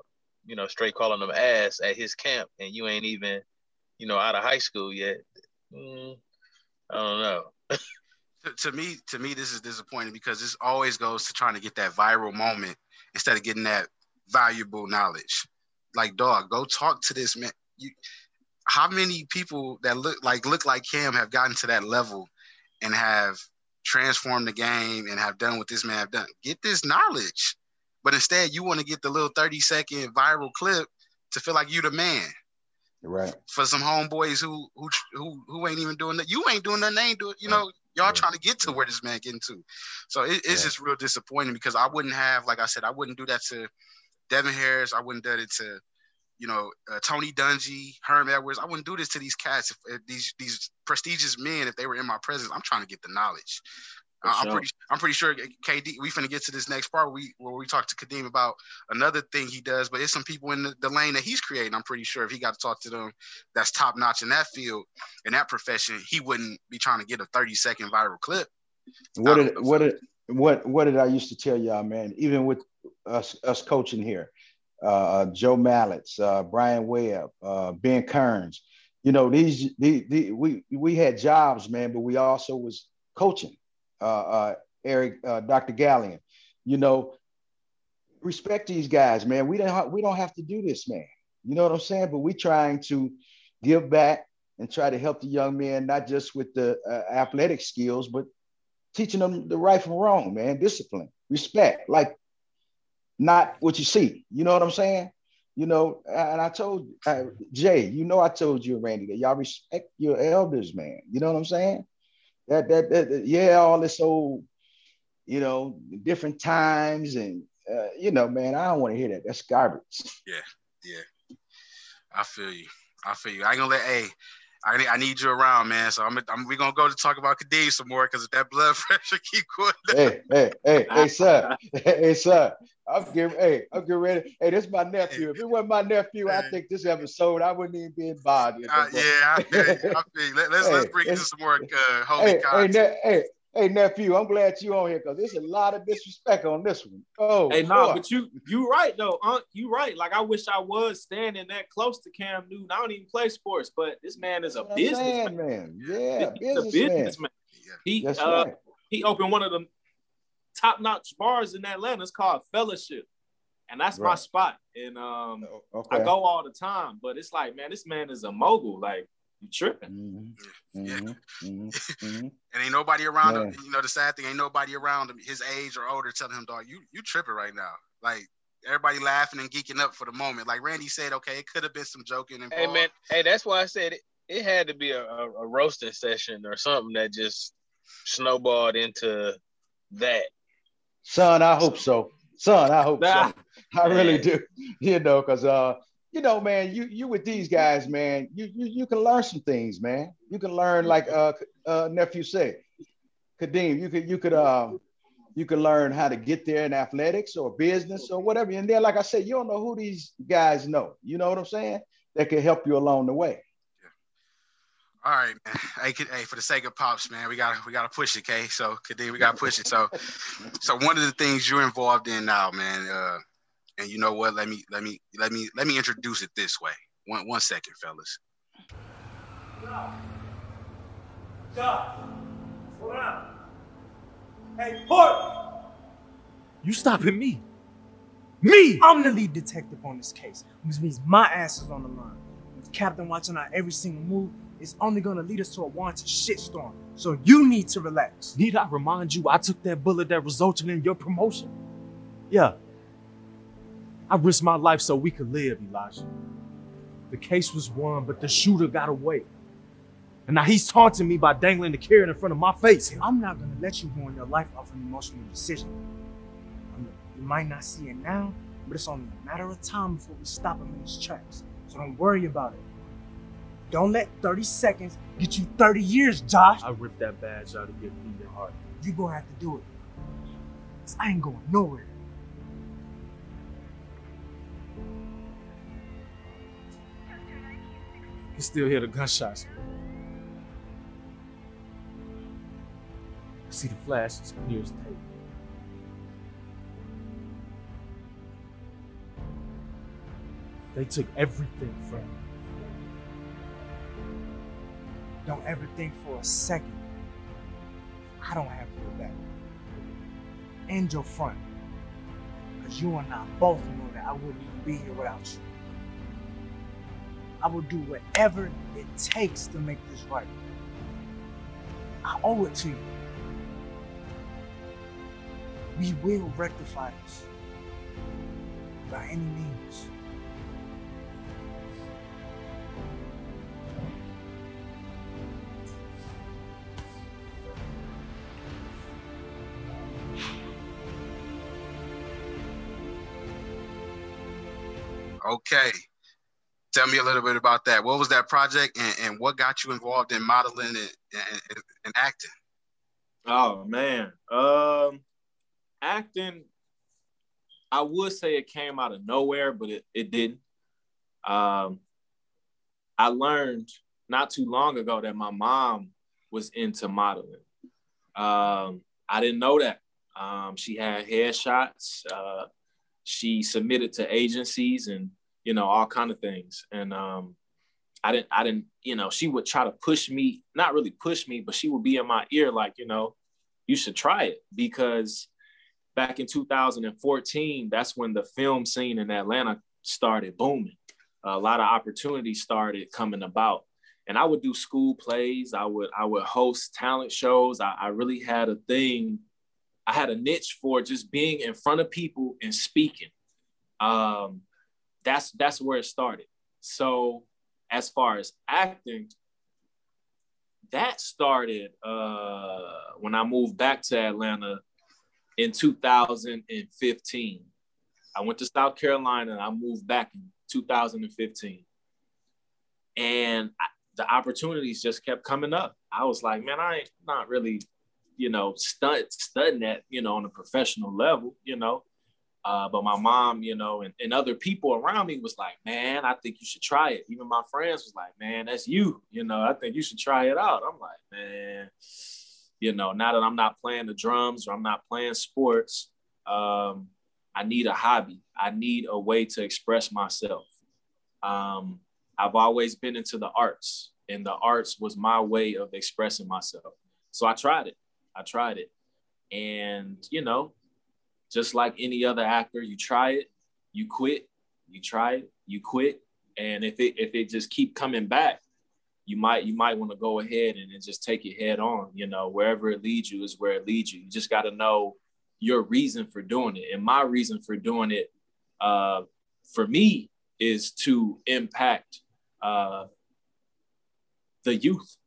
you know, straight calling them ass at his camp, and you ain't even, you know, out of high school yet. Mm, I don't know. to, to me, to me, this is disappointing because this always goes to trying to get that viral moment instead of getting that valuable knowledge. Like, dog, go talk to this man. You, how many people that look like look like him have gotten to that level and have transformed the game and have done what this man have done? Get this knowledge. But instead, you want to get the little 30 second viral clip to feel like you the man. Right. For some homeboys who who who who ain't even doing that. You ain't doing nothing, they ain't doing, you know, y'all trying to get to where this man getting to. So it, it's just real disappointing because I wouldn't have, like I said, I wouldn't do that to Devin Harris. I wouldn't do it to, you know, uh, Tony Dungy, Herm Edwards. I wouldn't do this to these cats, if, if these these prestigious men, if they were in my presence. I'm trying to get the knowledge. I'm pretty. I'm pretty sure KD. We finna get to this next part where we where we talk to Kadeem about another thing he does, but it's some people in the, the lane that he's creating. I'm pretty sure if he got to talk to them, that's top notch in that field, in that profession, he wouldn't be trying to get a 30 second viral clip. What did what did what what did I used to tell y'all, man? Even with us us coaching here, uh, Joe Mallitz, uh, Brian Webb, uh, Ben Kearns. You know these, the, the we we had jobs, man, but we also was coaching uh, uh, Eric, uh, Dr. Gallion. You know, respect these guys, man. We don't we don't have to do this, man. You know what I'm saying? But we trying to give back and try to help the young men, not just with the athletic skills, but teaching them the right from wrong, man. Discipline, respect, like not what you see. You know what I'm saying? You know, and I told uh, Jay, you know, I told you, Randy, that y'all respect your elders, man. You know what I'm saying? That, that, that yeah, all this old, you know, different times and uh, you know, man, I don't want to hear that. That's garbage. Yeah, yeah. I feel you. I feel you. I ain't gonna let. Hey, I need, I need you around, man. So I'm, I'm we gonna go to talk about Kadeem some more because that blood pressure keep going. Down. Hey, hey, hey, hey, sir, hey, sir. I'm getting, hey, I'm getting ready. Hey, this is my nephew. If it wasn't my nephew, I think this episode I wouldn't even be involved. Uh, yeah, I feel, I feel. Let, us hey, let's bring in some more uh, holy hey, content. Hey, ne- hey, Hey nephew, I'm glad you on here because there's a lot of disrespect on this one. Oh, hey, no, nah, but you you right though, Unc. You right. Like I wish I was standing that close to Cam Newton. I don't even play sports, but this man is a businessman. Man. Yeah, He's a businessman. He That's uh, right. he opened one of the top notch bars in Atlanta. It's called Fellaship, and that's right. my spot. And um, okay. I go all the time. But it's like, man, this man is a mogul. Like you tripping. Mm-hmm. Yeah. Mm-hmm. mm-hmm. and ain't nobody around yeah. him. You know, the sad thing, ain't nobody around him his age or older telling him, dog, you you tripping right now. Like everybody laughing and geeking up for the moment. Like Randy said, okay, it could have been some joking involved. Hey man, hey, that's why I said it, it had to be a, a, a roasting session or something that just snowballed into that. Son, I hope so. Son, I hope so. I really do. You know, because uh you know, man, you you with these guys, man, you you you can learn some things, man. You can learn like uh, uh nephew said, Kadeem, you could you could uh you can learn how to get there in athletics or business or whatever. And then, like I said, you don't know who these guys know. You know what I'm saying? That can help you along the way. All right, man. Hey, hey, for the sake of pops, man, we gotta we gotta push it, okay? So, Kadeem, we gotta push it. So, so one of the things you're involved in now, man, uh, and you know what? Let me let me let me let me introduce it this way. One one second, fellas. Josh, hold on. Hey, Port! You stopping me? Me! I'm the lead detective on this case, which means my ass is on the line. With Captain watching our every single move, it's only gonna lead us to a wanted shitstorm. So you need to relax. Need I remind you I took that bullet that resulted in your promotion? Yeah, I risked my life so we could live, Elijah. The case was won, but the shooter got away. And now he's taunting me by dangling the carrot in front of my face. I'm not gonna let you ruin your life off an emotional decision. you might not see it now, but it's only a matter of time before we stop him in his tracks. So don't worry about it. Don't let 30 seconds get you 30 years, Josh. I ripped that badge out of your your heart. You gonna have to do it. Cause I ain't going nowhere. You still hear the gunshots. I see the flashes clear as tape. They took everything from me. Don't ever think for a second I don't have your back. And your front. Because you and I both know that I wouldn't even be here without you. I will do whatever it takes to make this right. I owe it to you. We will rectify this by any means. Okay. Tell me a little bit about that. What was that project and, and what got you involved in modeling and, and, and acting? Oh man. Um acting, I would say it came out of nowhere, but it, it didn't. Um I learned not too long ago that my mom was into modeling. Um, I didn't know that. Um, she had headshots. Uh, she submitted to agencies and you know, all kind of things. And um, I didn't, I didn't, you know, she would try to push me, not really push me, but she would be in my ear, like, you know, you should try it because back in 2014, that's when the film scene in Atlanta started booming. A lot of opportunities started coming about. And I would do school plays. I would I would host talent shows. I, I really had a thing. I had a niche for just being in front of people and speaking. Um, that's that's where it started. So as far as acting, that started uh, when I moved back to Atlanta in 2015. I went to South Carolina and I moved back in 2015. And I, the opportunities just kept coming up. I was like, man, I ain't not really, you know, stud, studying that, you know, on a professional level, you know. Uh, but my mom, you know, and, and other people around me was like, man, I think you should try it. Even my friends was like, man, that's you. You know, I think you should try it out. I'm like, man, you know, now that I'm not playing the drums or I'm not playing sports, um, I need a hobby. I need a way to express myself. Um, I've always been into the arts, and the arts was my way of expressing myself. So I tried it. I tried it. And, you know, just like any other actor, you try it, you quit, you try it, you quit. And if it if it just keep coming back, you might you might want to go ahead and, just take it head on. You know, wherever it leads you is where it leads you. You just got to know your reason for doing it. And my reason for doing it, uh, for me, is to impact uh, the youth.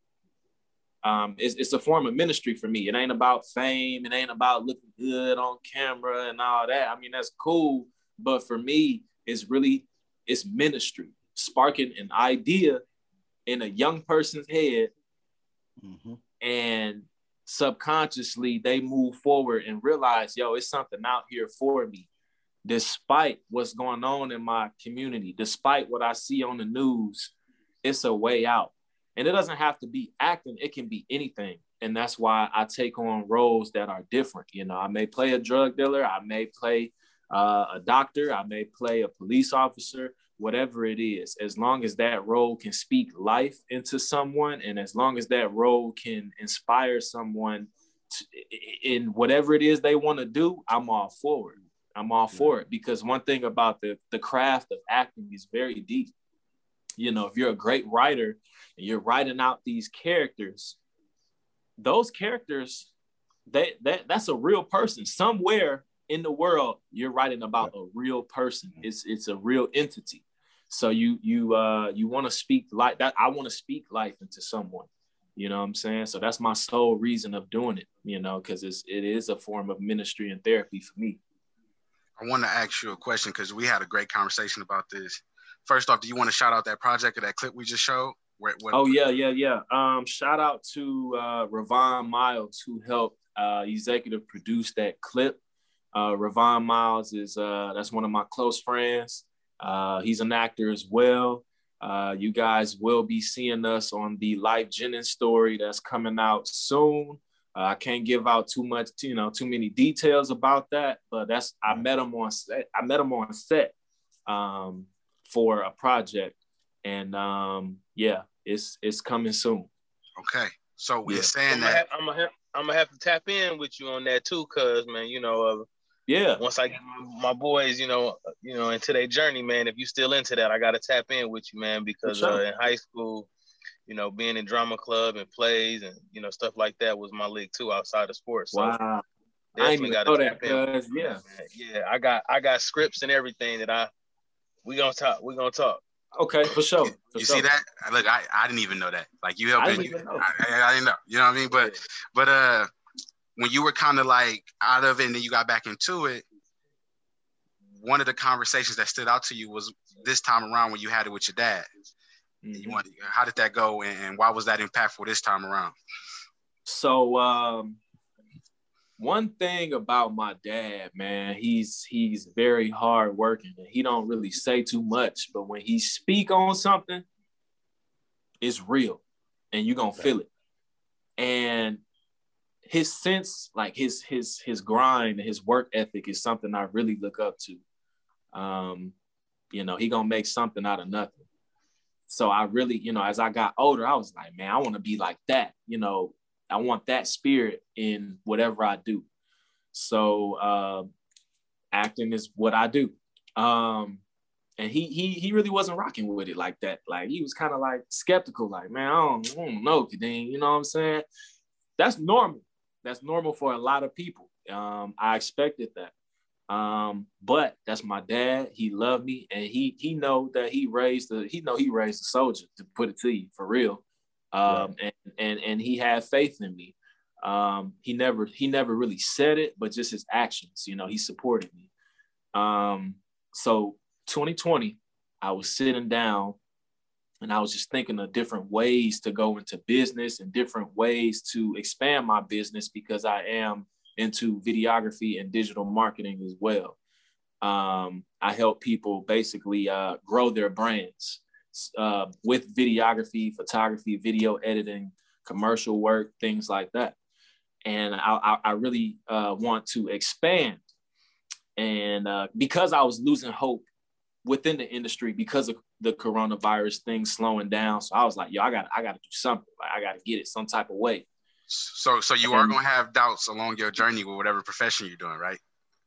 Um, it's, it's a form of ministry for me. It ain't about fame. It ain't about looking good on camera and all that. I mean, that's cool. But for me, it's really, it's ministry, sparking an idea in a young person's head. Mm-hmm. And subconsciously, they move forward and realize, yo, it's something out here for me despite what's going on in my community, despite what I see on the news, it's a way out. And it doesn't have to be acting, it can be anything. And that's why I take on roles that are different. You know, I may play a drug dealer, I may play uh, a doctor, I may play a police officer, whatever it is, as long as that role can speak life into someone and as long as that role can inspire someone to, in whatever it is they want to do, I'm all forward. I'm all for it because one thing about the the craft of acting is very deep. You know, if you're a great writer and you're writing out these characters, those characters, they that that's a real person somewhere in the world. You're writing about a real person. It's it's a real entity. So you you uh you want to speak like that. I want to speak life into someone. You know what I'm saying? So that's my sole reason of doing it. You know, because it's it is a form of ministry and therapy for me. I want to ask you a question because we had a great conversation about this. First off, do you want to shout out that project or that clip we just showed? Where, what, oh yeah, yeah, yeah. Um, shout out to uh, Ravon Miles who helped uh, executive produce that clip. Uh, Ravon Miles is uh, that's one of my close friends. Uh, he's an actor as well. Uh, you guys will be seeing us on the Lyfe Jennings story that's coming out soon. Uh, I can't give out too much, you know, too many details about that, but that's I met him on set. I met him on set um, for a project, and um, yeah, it's it's coming soon. Okay, so we're yeah. saying I'm that gonna have, I'm gonna have, I'm gonna have to tap in with you on that too, cause man, you know, uh, yeah. Once I get my boys, you know, you know, into their journey, man. If you still into that, I gotta tap in with you, man, because sure. uh, in high school you know, being in drama club and plays and you know stuff like that was my league too outside of sports. So wow. Definitely got to tap in. Yeah, yeah. I got I got scripts and everything that I we gonna talk. We gonna talk. Okay, for sure. For you sure. see that? Look, I, I didn't even know that. Like you helped me. I didn't, I, I, I, didn't know. You know what I mean? But yeah. but uh when you were kind of like out of it and then you got back into it, one of the conversations that stood out to you was this time around when you had it with your dad. Mm-hmm. You want, how did that go, and why was that impactful this time around? So, um, one thing about my dad, man, he's he's very hard working. He don't really say too much, but when he speak on something, it's real, and you're gonna feel it. And his sense, like his his his grind and his work ethic, is something I really look up to. Um, you know, he gonna make something out of nothing. So I really, you know, as I got older, I was like, man, I want to be like that. You know, I want that spirit in whatever I do. So uh, acting is what I do. Um, and he he he really wasn't rocking with it like that. Like he was kind of like skeptical, like, man, I don't, I don't know, Kadeem, you know what I'm saying? That's normal. That's normal for a lot of people. Um, I expected that. Um, but that's my dad. He loved me, and he he know that he raised the he know he raised a soldier to put it to you for real. Um, right. and and and he had faith in me. Um, he never he never really said it, but just his actions. You know, he supported me. Um, so 2020, I was sitting down and I was just thinking of different ways to go into business and different ways to expand my business because I am into videography and digital marketing as well. Um, I help people basically uh, grow their brands uh, with videography, photography, video editing, commercial work, things like that. And I, I really uh, want to expand. And uh, because I was losing hope within the industry because of the coronavirus thing slowing down, so I was like, yo, I got, I got to do something. Like, I got to get it some type of way. So, so you and, are gonna have doubts along your journey with whatever profession you're doing, right?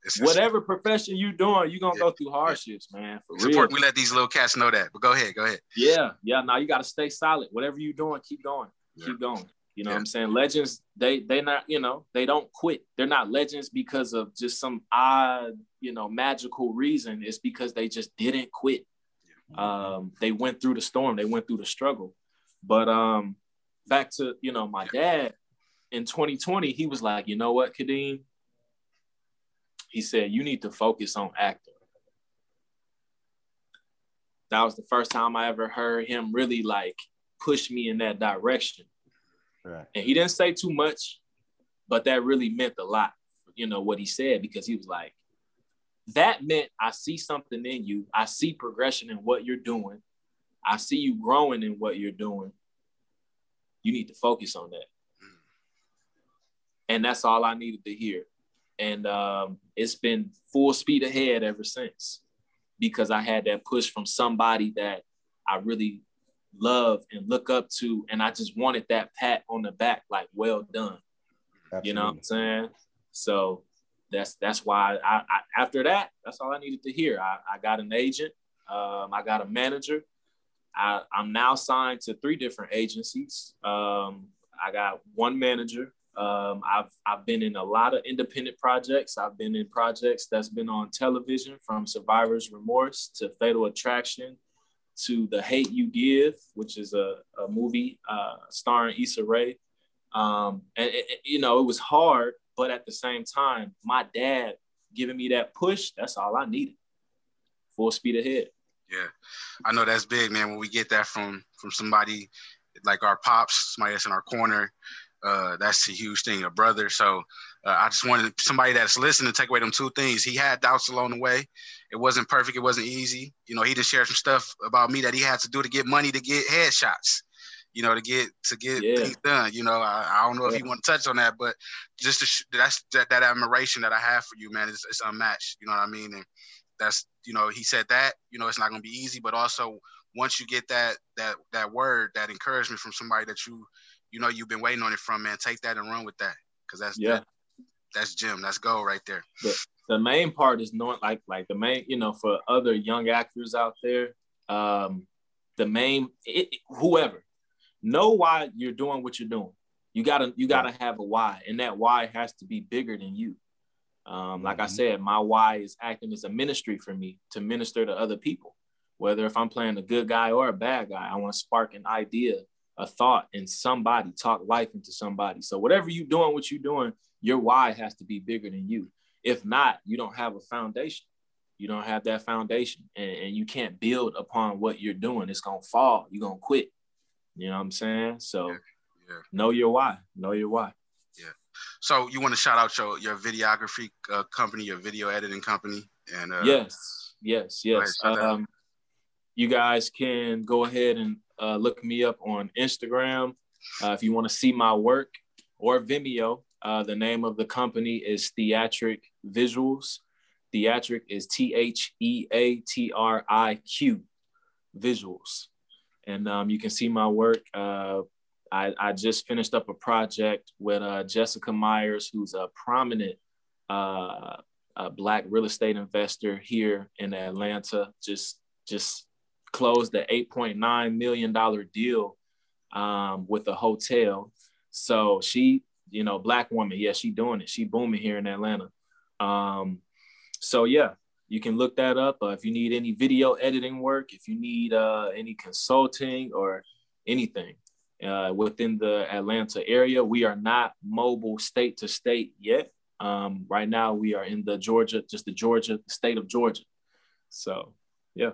It's, whatever profession you're doing, you're gonna yeah, go through hardships, yeah. man. For Support, real. We let these little cats know that. But go ahead, go ahead. Yeah, yeah. Now you gotta stay solid. Whatever you're doing, keep going. Yeah. Keep going. You know what I'm saying? Legends, they they not, you know, they don't quit. They're not legends because of just some odd, you know, magical reason. It's because they just didn't quit. Um, they went through the storm, they went through the struggle. But um back to, you know, my dad in 2020, he was like, you know what, Kadeem? He said, You need to focus on acting. That was the first time I ever heard him really like push me in that direction. Right. And he didn't say too much, but that really meant a lot, you know, what he said, because he was like, that meant I see something in you. I see progression in what you're doing. I see you growing in what you're doing. You need to focus on that. And that's all I needed to hear and um, it's been full speed ahead ever since because I had that push from somebody that I really love and look up to, and I just wanted that pat on the back, like "well done." Absolutely. You know what I'm saying? So that's that's why I, I, after that, that's all I needed to hear. I, I got an agent, um, I got a manager. I, I'm now signed to three different agencies. Um, I got one manager, um, I've I've been in a lot of independent projects. I've been in projects that's been on television, from Survivor's Remorse to Fatal Attraction to The Hate You Give, which is a, a movie uh, starring Issa Rae. Um, and it, it, you know, it was hard, but at the same time, my dad giving me that push, that's all I needed. Full speed ahead. Yeah, I know that's big, man. When we get that from from somebody like our pops, somebody that's in our corner, uh, that's a huge thing, a brother. So uh, I just wanted somebody that's listening to take away them two things. He had doubts along the way. It wasn't perfect. It wasn't easy. You know, he just shared some stuff about me that he had to do to get money to get headshots. You know, to get to get yeah. things done. You know, I, I don't know yeah. if you want to touch on that, but just sh- that's that, that admiration that I have for you, man. It's, it's unmatched. You know what I mean? And that's you know, he said that. You know, it's not going to be easy, but also once you get that that that word, that encouragement from somebody that you you know you've been waiting on it from, man. Take that and run with that, because that's yeah, that, that's Jim. That's gold right there. The, the main part is knowing, like, like the main, you know, for other young actors out there, um, the main, it, whoever, know why you're doing what you're doing. You gotta, you gotta have a why, and that why has to be bigger than you. Um, like mm-hmm. I said, my why is acting as a ministry for me to minister to other people. Whether if I'm playing a good guy or a bad guy, I want to spark an idea a thought in somebody, talk life into somebody. So whatever you're doing, what you're doing, your why has to be bigger than you. If not, you don't have a foundation. You don't have that foundation and, and you can't build upon what you're doing. It's gonna fall. You're gonna quit. You know what I'm saying? So yeah, yeah. know your why. Know your why. Yeah. So you want to shout out your your videography uh, company, your video editing company, and uh, yes, yes, yes. Um, you guys can go ahead and uh, look me up on Instagram uh, if you want to see my work or Vimeo. Uh, the name of the company is Theatriq Visuals. Theatriq is T H E A T R I Q Visuals. And um, you can see my work. Uh, I, I, just finished up a project with uh, Jessica Myers, who's a prominent uh, a Black real estate investor here in Atlanta. Just, just closed the $8.9 million deal um, with a hotel. So she, you know, black woman, yeah, she doing it. She booming here in Atlanta. Um, so yeah, you can look that up. Uh, if you need any video editing work, if you need uh, any consulting or anything, uh, within the Atlanta area. We are not mobile state to state yet. Um, right now, we are in the Georgia, just the Georgia, state of Georgia. So, yeah.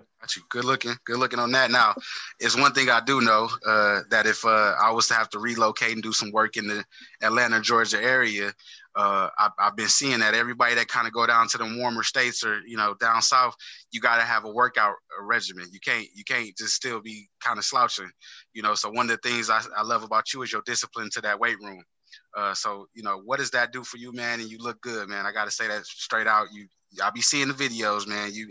Good looking. Good looking on that. Now, it's one thing I do know uh, that if uh, I was to have to relocate and do some work in the Atlanta, Georgia area, uh, I, have been seeing that everybody that kind of go down to the warmer states or you know down south, you got to have a workout regimen. You can't you can't just still be kind of slouching, you know. So one of the things I, I love about you is your discipline to that weight room. Uh, so you know what does that do for you, man? And you look good, man. I got to say that straight out. You I be seeing the videos, man. You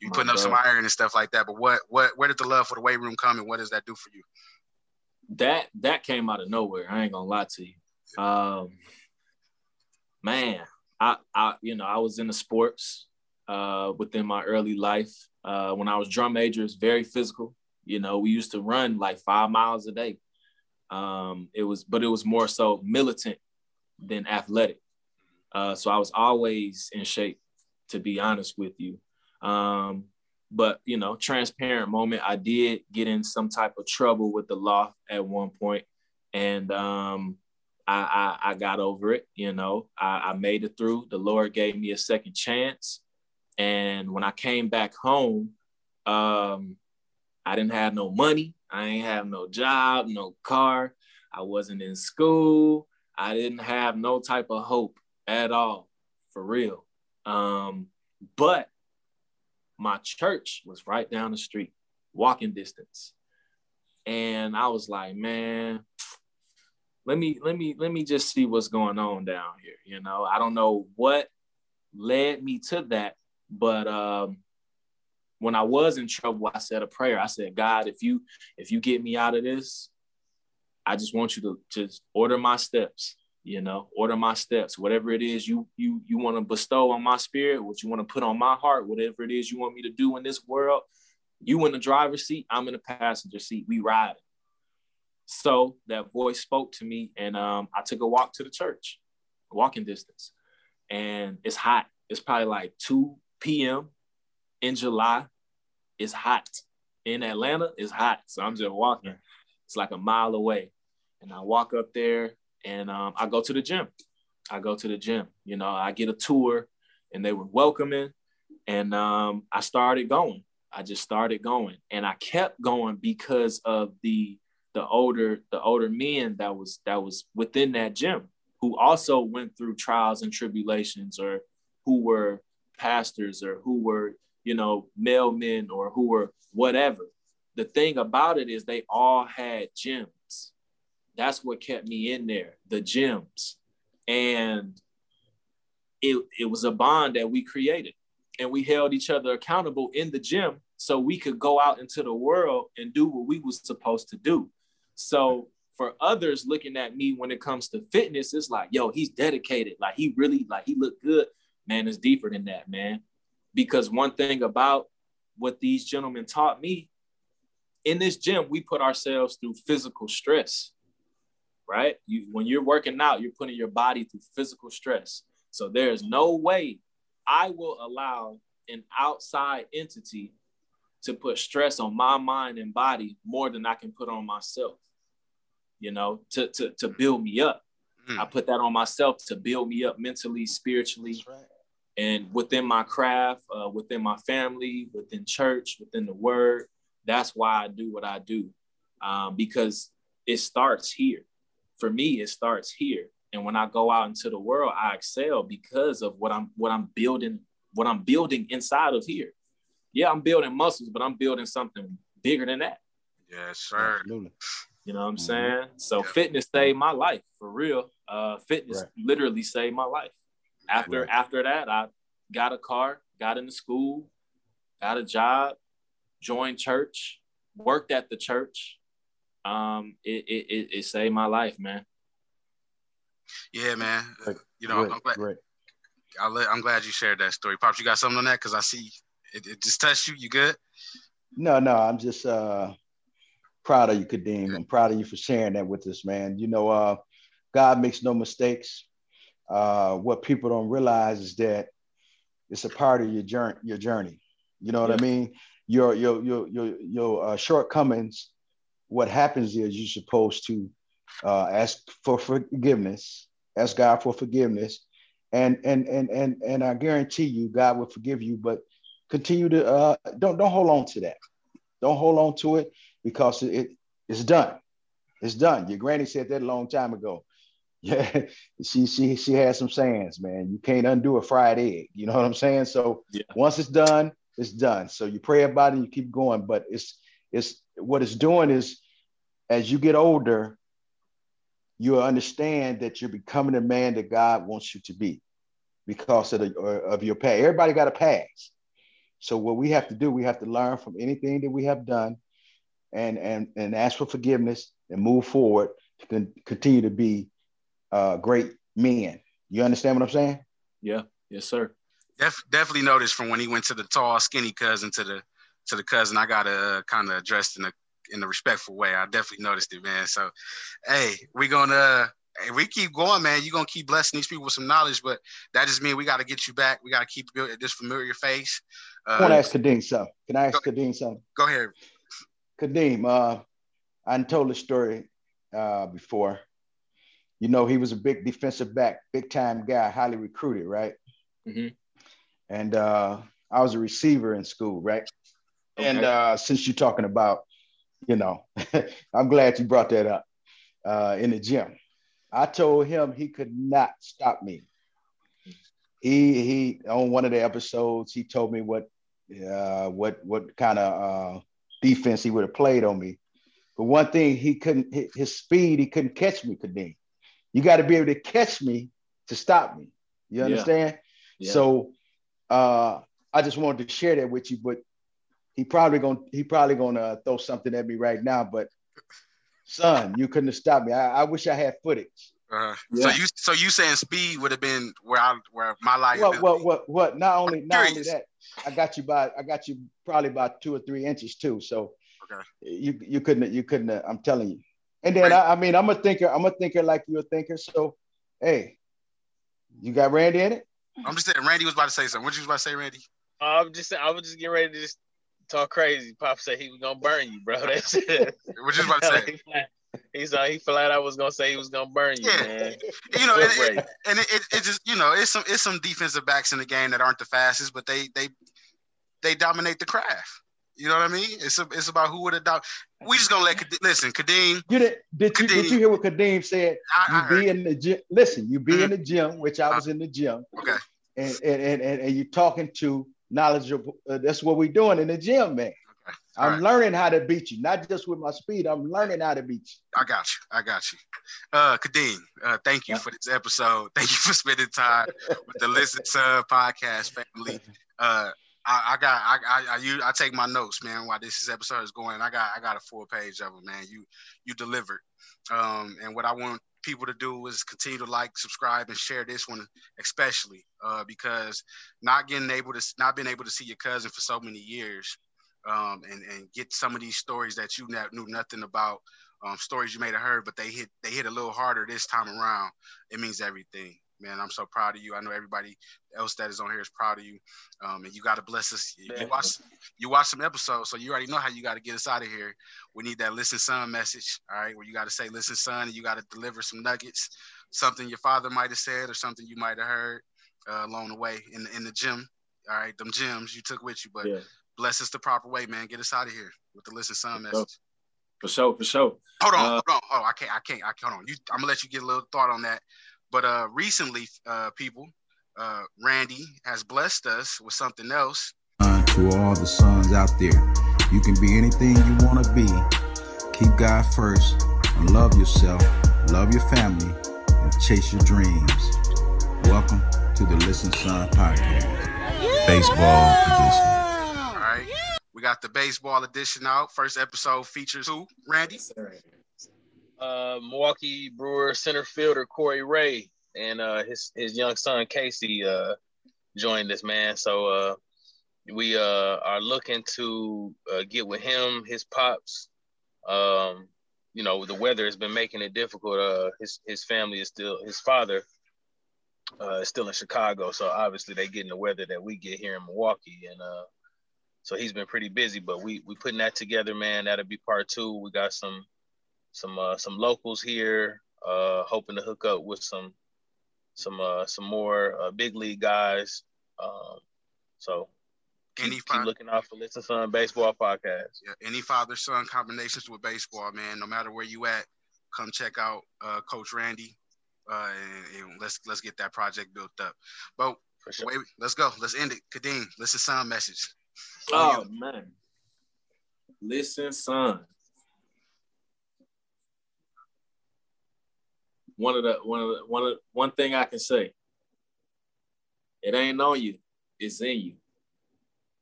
you putting up some iron and stuff like that. But what what where did the love for the weight room come, and what does that do for you? That that came out of nowhere. I ain't gonna lie to you. Um, man, I, I, you know, I was in the sports uh, within my early life. Uh, when I was drum major, it's very physical. You know, we used to run like five miles a day. Um, it was, but it was more so militant than athletic. Uh, so I was always in shape, to be honest with you. Um, but you know, transparent moment. I did get in some type of trouble with the law at one point, and um, I, I, I got over it. You know, I, I made it through. The Lord gave me a second chance. And when I came back home, um, I didn't have no money. I ain't have no job, no car. I wasn't in school. I didn't have no type of hope at all, for real. Um, but my church was right down the street, walking distance. And I was like, man, let me let me let me just see what's going on down here you know? I don't know what led me to that but um when i was in trouble i said a prayer. I said god if you if you get me out of this i just want you to just order my steps you know order my steps whatever it is you you you want to bestow on my spirit what you want to put on my heart whatever it is you want me to do in this world you in the driver's seat i'm in the passenger seat we ride so that voice spoke to me, and um, I took a walk to the church, walking distance. And it's hot. It's probably like 2 p.m. in July. It's hot. In Atlanta, it's hot. So I'm just walking. It's like a mile away. And I walk up there and um, I go to the gym. I go to the gym. You know, I get a tour and they were welcoming. And um, I started going. I just started going. And I kept going because of the the older the older men that was that was within that gym who also went through trials and tribulations or who were pastors or who were you know male men or who were whatever the thing about it is they all had gyms that's what kept me in there the gyms and it, it was a bond that we created and we held each other accountable in the gym so we could go out into the world and do what we was supposed to do so for others looking at me when it comes to fitness, it's like, yo, he's dedicated. Like he really, like he looked good. Man, it's deeper than that, man. Because one thing about what these gentlemen taught me in this gym, we put ourselves through physical stress, right? You, when you're working out, you're putting your body through physical stress. So there's no way I will allow an outside entity to put stress on my mind and body more than I can put on myself, you know, to, to, to build me up. Mm. I put that on myself to build me up mentally, spiritually, right. and within my craft, uh, within my family, within church, within the word. That's why I do what I do um, because it starts here. For me, it starts here. And when I go out into the world, I excel because of what I'm what I'm building, what I'm building inside of here yeah, I'm building muscles, but I'm building something bigger than that. Yes, sir. Absolutely. You know what I'm mm-hmm. saying? So yeah. fitness saved my life for real. Uh, fitness right. literally saved my life. After right. after that, I got a car, got into school, got a job, joined church, worked at the church. Um, it it, it, it saved my life, man. Yeah, man. You know, I'm glad. I'm glad you shared that story. Pops, you got something on that? Because I see it, it just touched you. You good? No, no. I'm just uh, proud of you, Kadeem. I'm proud of you for sharing that with us, man. You know, uh, God makes no mistakes. Uh, what people don't realize is that it's a part of your journey. Your journey. You know what yeah. I mean? Your your your your your uh, shortcomings what happens is you're supposed to uh, ask for forgiveness, ask God for forgiveness, and and and and and I guarantee you, God will forgive you. But continue to uh, don't don't hold on to that. Don't hold on to it because it, it it's done. It's done. Your granny said that a long time ago. Yeah, she she she has some sayings, man. You can't undo a fried egg. You know what I'm saying? So yeah. once it's done, it's done. So you pray about it and you keep going. But it's it's what it's doing is as you get older, you'll understand that you're becoming the man that God wants you to be because of the of your past. Everybody got a past. So what we have to do, we have to learn from anything that we have done and and and ask for forgiveness and move forward to con- continue to be uh, great men. You understand what I'm saying? Yeah. Yes, sir. Def- definitely noticed from when he went to the tall, skinny cousin to the to the cousin. I got to uh, kind of addressed in a in a respectful way. I definitely noticed it, man. So, hey, we gonna hey, we keep going, man. You're gonna keep blessing these people with some knowledge, but that just means we got to get you back. We got to keep building this familiar face. Uh, I want to ask Kadeem something. Can I ask go, Kadeem something? Go ahead. Kadeem, uh, I told the story uh, before. You know, he was a big defensive back, big time guy, highly recruited, right? Mm-hmm. And uh, I was a receiver in school, right? Okay. And uh, since you're talking about, you know, I'm glad you brought that up uh, in the gym. I told him he could not stop me. He he on one of the episodes he told me what uh, what what kind of uh, defense he would have played on me. But one thing he couldn't his speed he couldn't catch me. Kadeem, you got to be able to catch me to stop me. You understand? Yeah. Yeah. So uh, I just wanted to share that with you, but he probably gonna he probably gonna throw something at me right now. But son, you couldn't have stopped me. I, I wish I had footage. Uh, yeah. So you so you saying speed would have been where I where my life. What what what what? Not only not only that, I got you by I got you probably about two or three inches too. So okay. you you couldn't you couldn't. I'm telling you. And then I, I, mean I'm a thinker. I'm a thinker like you're a thinker. So hey, you got Randy in it. I'm just saying Randy was about to say something. What you was about to say, Randy? I'm just I was just getting ready to just talk crazy. Pop said he was gonna burn you, bro. That's it. what you about to say? He's uh, he flat out was gonna say he was gonna burn you, yeah. man. You know, it, it, and it, it, it, just you know it's some it's some defensive backs in the game that aren't the fastest, but they they they dominate the craft. You know what I mean? It's a, it's about who would have done. We just gonna let listen, Kadeem. You did, did you did you hear what Kadeem said? I, you I be in the gym. Listen, you be mm-hmm. in the gym, which I was uh, in the gym. Okay. And and and, and, and you talking to knowledgeable. Uh, that's what we're doing in the gym, man. I'm right. learning how to beat you, not just with my speed. I'm learning how to beat you. I got you. I got you. Uh, Kadeem, uh, thank you yeah. for this episode. Thank you for spending time with the Listen Son podcast family. Uh, I, I, got I, I I I take my notes, man. While this episode is going, I got I got a full page of them, man. You you delivered. Um, and what I want people to do is continue to like, subscribe, and share this one, especially uh, because not getting able to not being able to see your cousin for so many years um, and and get some of these stories that you knew nothing about, um, stories you may have heard, but they hit they hit a little harder this time around. It means everything, man. I'm so proud of you. I know everybody else that is on here is proud of you, um, and you got to bless us. You, you watch you watch some episodes, so you already know how you got to get us out of here. We need that listen, son message, all right, where you got to say, listen, son, and you got to deliver some nuggets, something your father might have said or something you might have heard uh, along the way in the, in the gym. All right, them gyms you took with you, but yeah bless us the proper way, man. Get us out of here with the listen son message. For sure, for sure. Hold on, uh, hold on. Oh, I can't, I can't, I can't. Hold on. You, I'm gonna let you get a little thought on that. But uh, recently, uh, people, uh, Randy has blessed us with something else. To all the sons out there, you can be anything you want to be. Keep God first and love yourself, love your family, and chase your dreams. Welcome to the Listen Son Podcast, Baseball Edition. All right. We got the baseball edition out. First episode features who? Randy? Uh, Milwaukee Brewer center fielder Corey Ray and uh, his his young son Casey uh, joined us, man. So uh, we uh, are looking to uh, get with him, his pops. Um, you know, the weather has been making it difficult. Uh, his his family is still his father uh, is still in Chicago, so obviously they getting the weather that we get here in Milwaukee, and uh, so he's been pretty busy. But we we putting that together, man. That'll be part two. We got some some uh, some locals here, uh, hoping to hook up with some some uh, some more uh, big league guys. Um, so keep, any keep looking out for Listen Son Baseball Podcast. Yeah, any father son combinations with baseball, man. No matter where you at, come check out uh, Coach Randy, uh, and, and, let's let's get that project built up. But sure. wait, let's go. Let's end it. Kadeem, listen, son message. Oh man, listen, son. One of the one of the one of one thing I can say. It ain't on you, it's in you.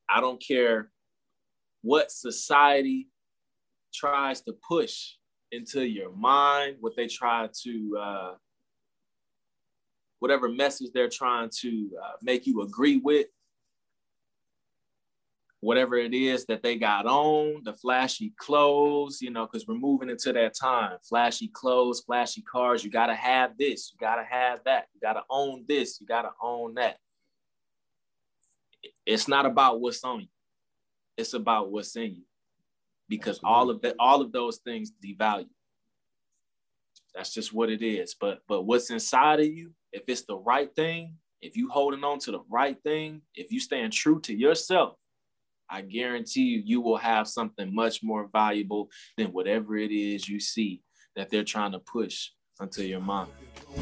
I don't care what society tries to push into your mind, what they try to, uh, whatever message they're trying to uh, make you agree with, whatever it is that they got on, the flashy clothes, you know, because we're moving into that time. Flashy clothes, flashy cars. You got to have this. You got to have that. You got to own this. You got to own that. It's not about what's on you. It's about what's in you. Because Absolutely. all of that, all of those things devalue. That's just what it is. But but what's inside of you, if it's the right thing, if you holding on to the right thing, if you staying true to yourself, I guarantee you, you will have something much more valuable than whatever it is you see that they're trying to push onto your mind.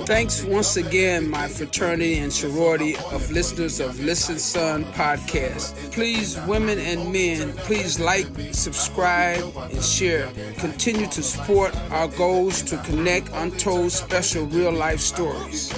Thanks once again, my fraternity and sorority of listeners of Listen Son podcast. Please, women and men, please like, subscribe, and share. Continue to support our goals to connect untold special real life stories.